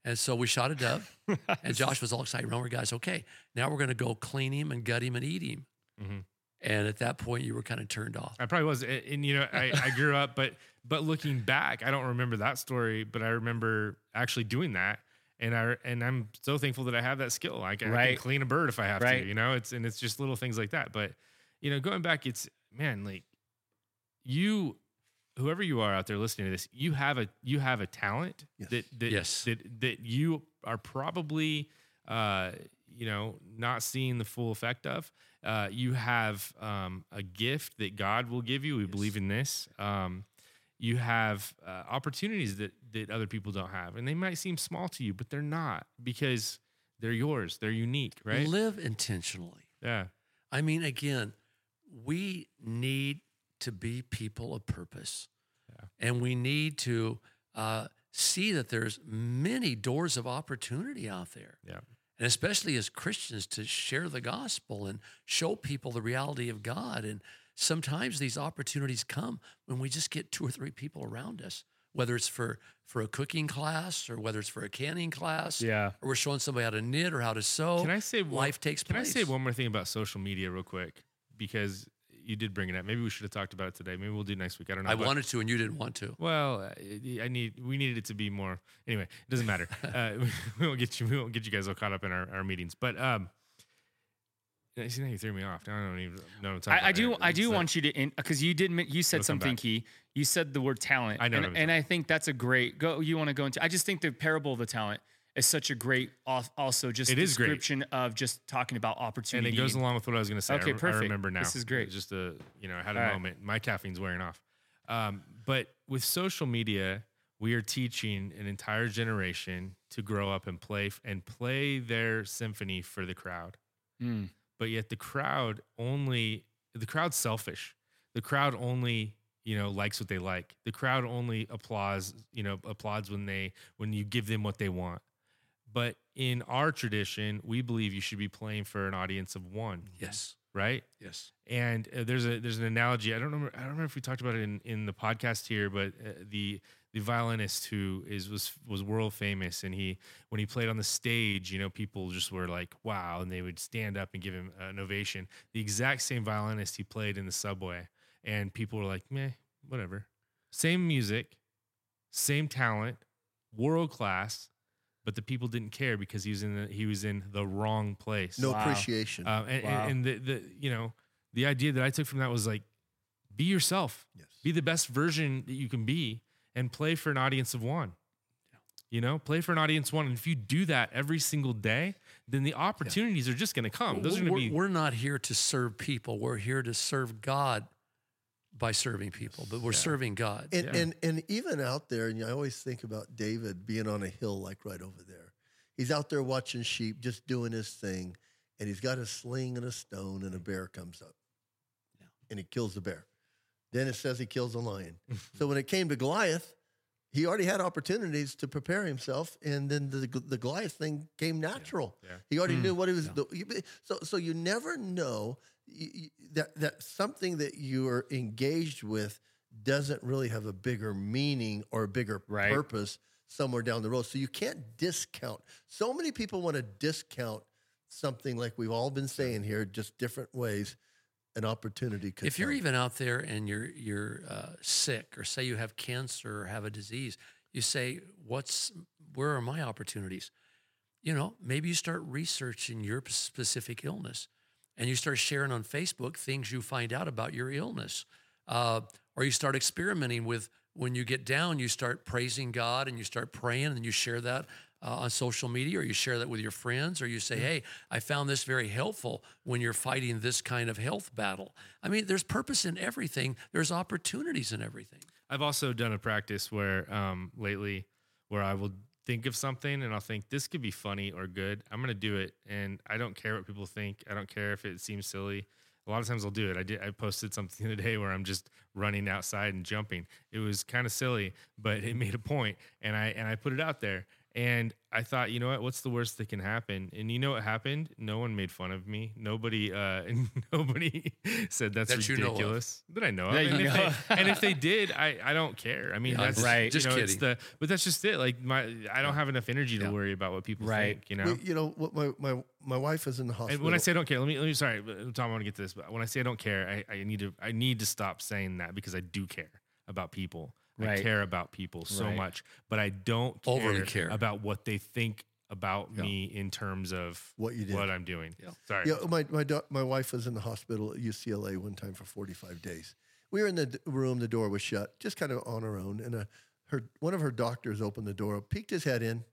And so we shot a dove, and Josh was all excited. Remember, guys, okay, now we're going to go clean him and gut him and eat him. Mhm. And at that point, you were kind of turned off. I probably was, and, and, you know, I, I grew up, but but looking back, I don't remember that story, but I remember actually doing that, and I and I'm so thankful that I have that skill. Like I can clean a bird if I have Right. to, you know. It's and it's just little things like that. But you know, going back, it's man, like you, whoever you are out there listening to this, you have a you have a talent Yes. that that Yes. that that you are probably uh you know not seeing the full effect of uh you have um a gift that god will give you. We believe in this. Um you have uh, opportunities that that other people don't have and they might seem small to you but they're not because they're yours. They're unique right? Live intentionally. yeah. I mean, again, we need to be people of purpose, and we need to uh, see that there's many doors of opportunity out there, yeah and especially as Christians to share the gospel and show people the reality of God. And sometimes these opportunities come when we just get two or three people around us, whether it's for for a cooking class or whether it's for a canning class, Yeah. or we're showing somebody how to knit or how to sew. can i say one- life takes can place? i say one more thing about social media real quick because you did bring it up maybe we should have talked about it today maybe we'll do it next week i don't know I but- wanted to, and you didn't want to. Well, I I need we needed it to be more. Anyway, it doesn't matter. uh, we won't get you. We won't get you guys all caught up in our, our meetings. But um, yeah, see now you threw me off. I don't even know what I'm talking I, I do. here. I do like- want you to, because you did. men- You said It'll something key. You said the word talent. I know and, what I'm and I think that's a great. Go. You want to go into? I just think the parable of the talent is such a great. Also, just It is great. description of just talking about opportunity. And it goes along with what I was going to say. Okay, I perfect. remember now. This is great. Just a you know, I had a All right. moment. My caffeine's wearing off. Um, but with social media, we are teaching an entire generation to grow up and play and play their symphony for the crowd. Mm. but yet the crowd only the crowd's selfish the crowd only you know likes what they like the crowd only applauds you know applauds when they when you give them what they want but in our tradition we believe you should be playing for an audience of one Yes. right? Yes. And uh, there's a there's an analogy. I don't remember. I don't remember if we talked about it in, in the podcast here, but uh, the the violinist who is was was world famous, and he when he played on the stage, you know, people just were like, "Wow!" and they would stand up and give him an ovation. The exact same violinist he played in the subway, and people were like, "Meh, whatever." Same music, same talent, world class, but the people didn't care because he was in the he was in the wrong place. No Wow. appreciation. Um, and, Wow. and, and the, the you know the idea that I took from that was like be yourself, yes. be the best version that you can be, and play for an audience of one. You know, play for an audience one, and if you do that every single day, then the opportunities are just going to come. Those are going to be we're not here to serve people. We're here to serve God by serving people, but we're serving God. And, Yeah. and and even out there, and I always think about David being on a hill like right over there. He's out there watching sheep, just doing his thing, and he's got a sling and a stone, and a bear comes up, Yeah. and he kills the bear. Then it says he kills a lion. so when it came to Goliath, he already had opportunities to prepare himself, and then the the Goliath thing came natural. Yeah. He already Mm, knew what he was. do- you- So so you never know that that something that you are engaged with doesn't really have a bigger meaning or a bigger Right. purpose somewhere down the road. So you can't discount. So many people want to discount something like we've all been saying here, just different ways. An opportunity could. if you're come. even out there and you're you're uh, sick, or say you have cancer or have a disease, you say, "What's where are my opportunities?" You know, maybe you start researching your specific illness, and you start sharing on Facebook things you find out about your illness, uh, or you start experimenting with. When you get down, you start praising God and you start praying, and you share that uh, on social media, or you share that with your friends, or you say, "Hey, I found this very helpful when you're fighting this kind of health battle." I mean, there's purpose in everything. There's opportunities in everything. I've also done a practice where um, lately where I will think of something and I'll think this could be funny or good. I'm gonna do it, and I don't care what people think. I don't care if it seems silly. A lot of times I'll do it. I did. I posted something the other day where I'm just running outside and jumping. It was kind of silly, but it made a point, and I and I put it out there. And I thought, you know what? What's the worst that can happen? And you know what happened? No one made fun of me. Nobody, uh, nobody said that's That you know ridiculous. That I know of. That And you if, know they, and if they did, I, I don't care. I mean, Yeah, that's just- Right. just you know, it's kidding. the, but that's just it. Like my, I don't have enough energy to Yeah. worry about what people Right. think. You know. We- you know what my, my my wife is in the hospital. And when I say I don't care, let me let me sorry, but, Tom, I want to get to this. But when I say I don't care, I, I need to I need to stop saying that because I do care about people. I care about people so Right. much, but I don't care, Overly care. about what they think about Yeah. me in terms of What you did. what I'm doing. Yeah. Sorry. Yeah, my my do- my wife was in the hospital at UCLA one time for 45 days. We were in the d- room, the door was shut, just kind of on our own, and uh her one of her doctors opened the door, peeked his head in,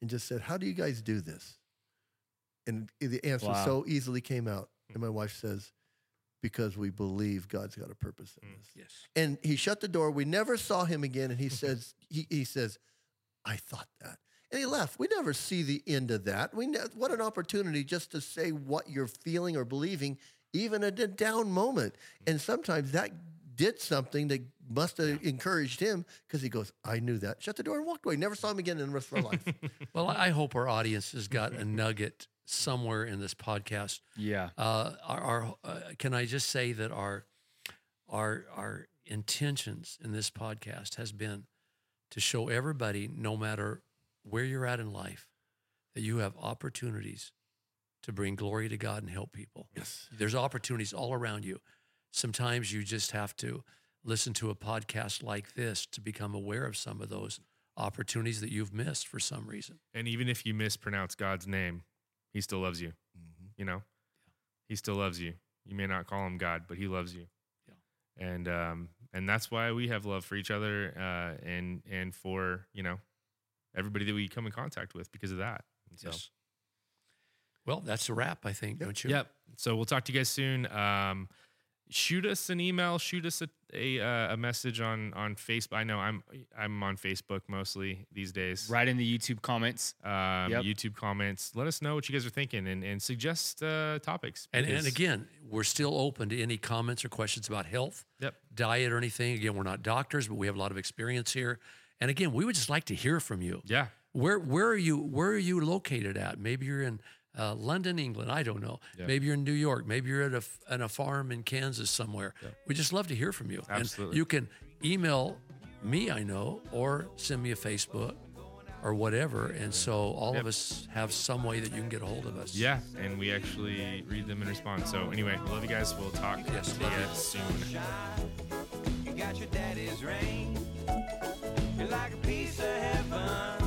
and just said, "How do you guys do this?" And the answer Wow. so easily came out, and my wife says, "Because we believe God's got a purpose in mm. this." Yes. And he shut the door. We never saw him again, and he says, he, he says, I thought that. And he left. We never see the end of that. We ne- what an opportunity just to say what you're feeling or believing, even in a down moment. Mm. And sometimes that did something that must have encouraged him because he goes, I knew that. Shut the door and walked away. Never saw him again in the rest of our life. Well, I hope our audience has got a nugget somewhere in this podcast. Yeah. Uh, our, our uh, can I just say that our our our intentions in this podcast has been to show everybody, no matter where you're at in life, that you have opportunities to bring glory to God and help people. yes. There's opportunities all around you. Sometimes you just have to listen to a podcast like this to become aware of some of those opportunities that you've missed for some reason. And even if you mispronounce God's name, He still loves you. You know, He still loves you. You may not call Him God, but He loves you. Yeah. And um, and that's why we have love for each other, uh, and and for you know everybody that we come in contact with because of that. And so. Yes. Well, that's a wrap, I think, don't you? Yep. So we'll talk to you guys soon. Um, shoot us an email. Shoot us a a, uh, a message on on Facebook. I know I'm I'm on Facebook mostly these days. Right in the YouTube comments. Um, Yep. YouTube comments. Let us know what you guys are thinking and and suggest uh, topics. And, and again, we're still open to any comments or questions about health, Yep. diet, or anything. Again, we're not doctors, but we have a lot of experience here. And again, we would just like to hear from you. Yeah. Where where are you where are you located at? Maybe you're in uh, London, England. I don't know. Yeah. Maybe you're in New York. Maybe you're at a, f- at a farm in Kansas somewhere. We just love to hear from you. Absolutely. And you can email me, I know, or send me a Facebook or whatever. And so all Yep. of us have some way that you can get a hold of us. Yeah, and we actually read them and respond. So anyway, love you guys. We'll talk Yes, to you you. soon. You got your daddy's ring. You're like a piece of heaven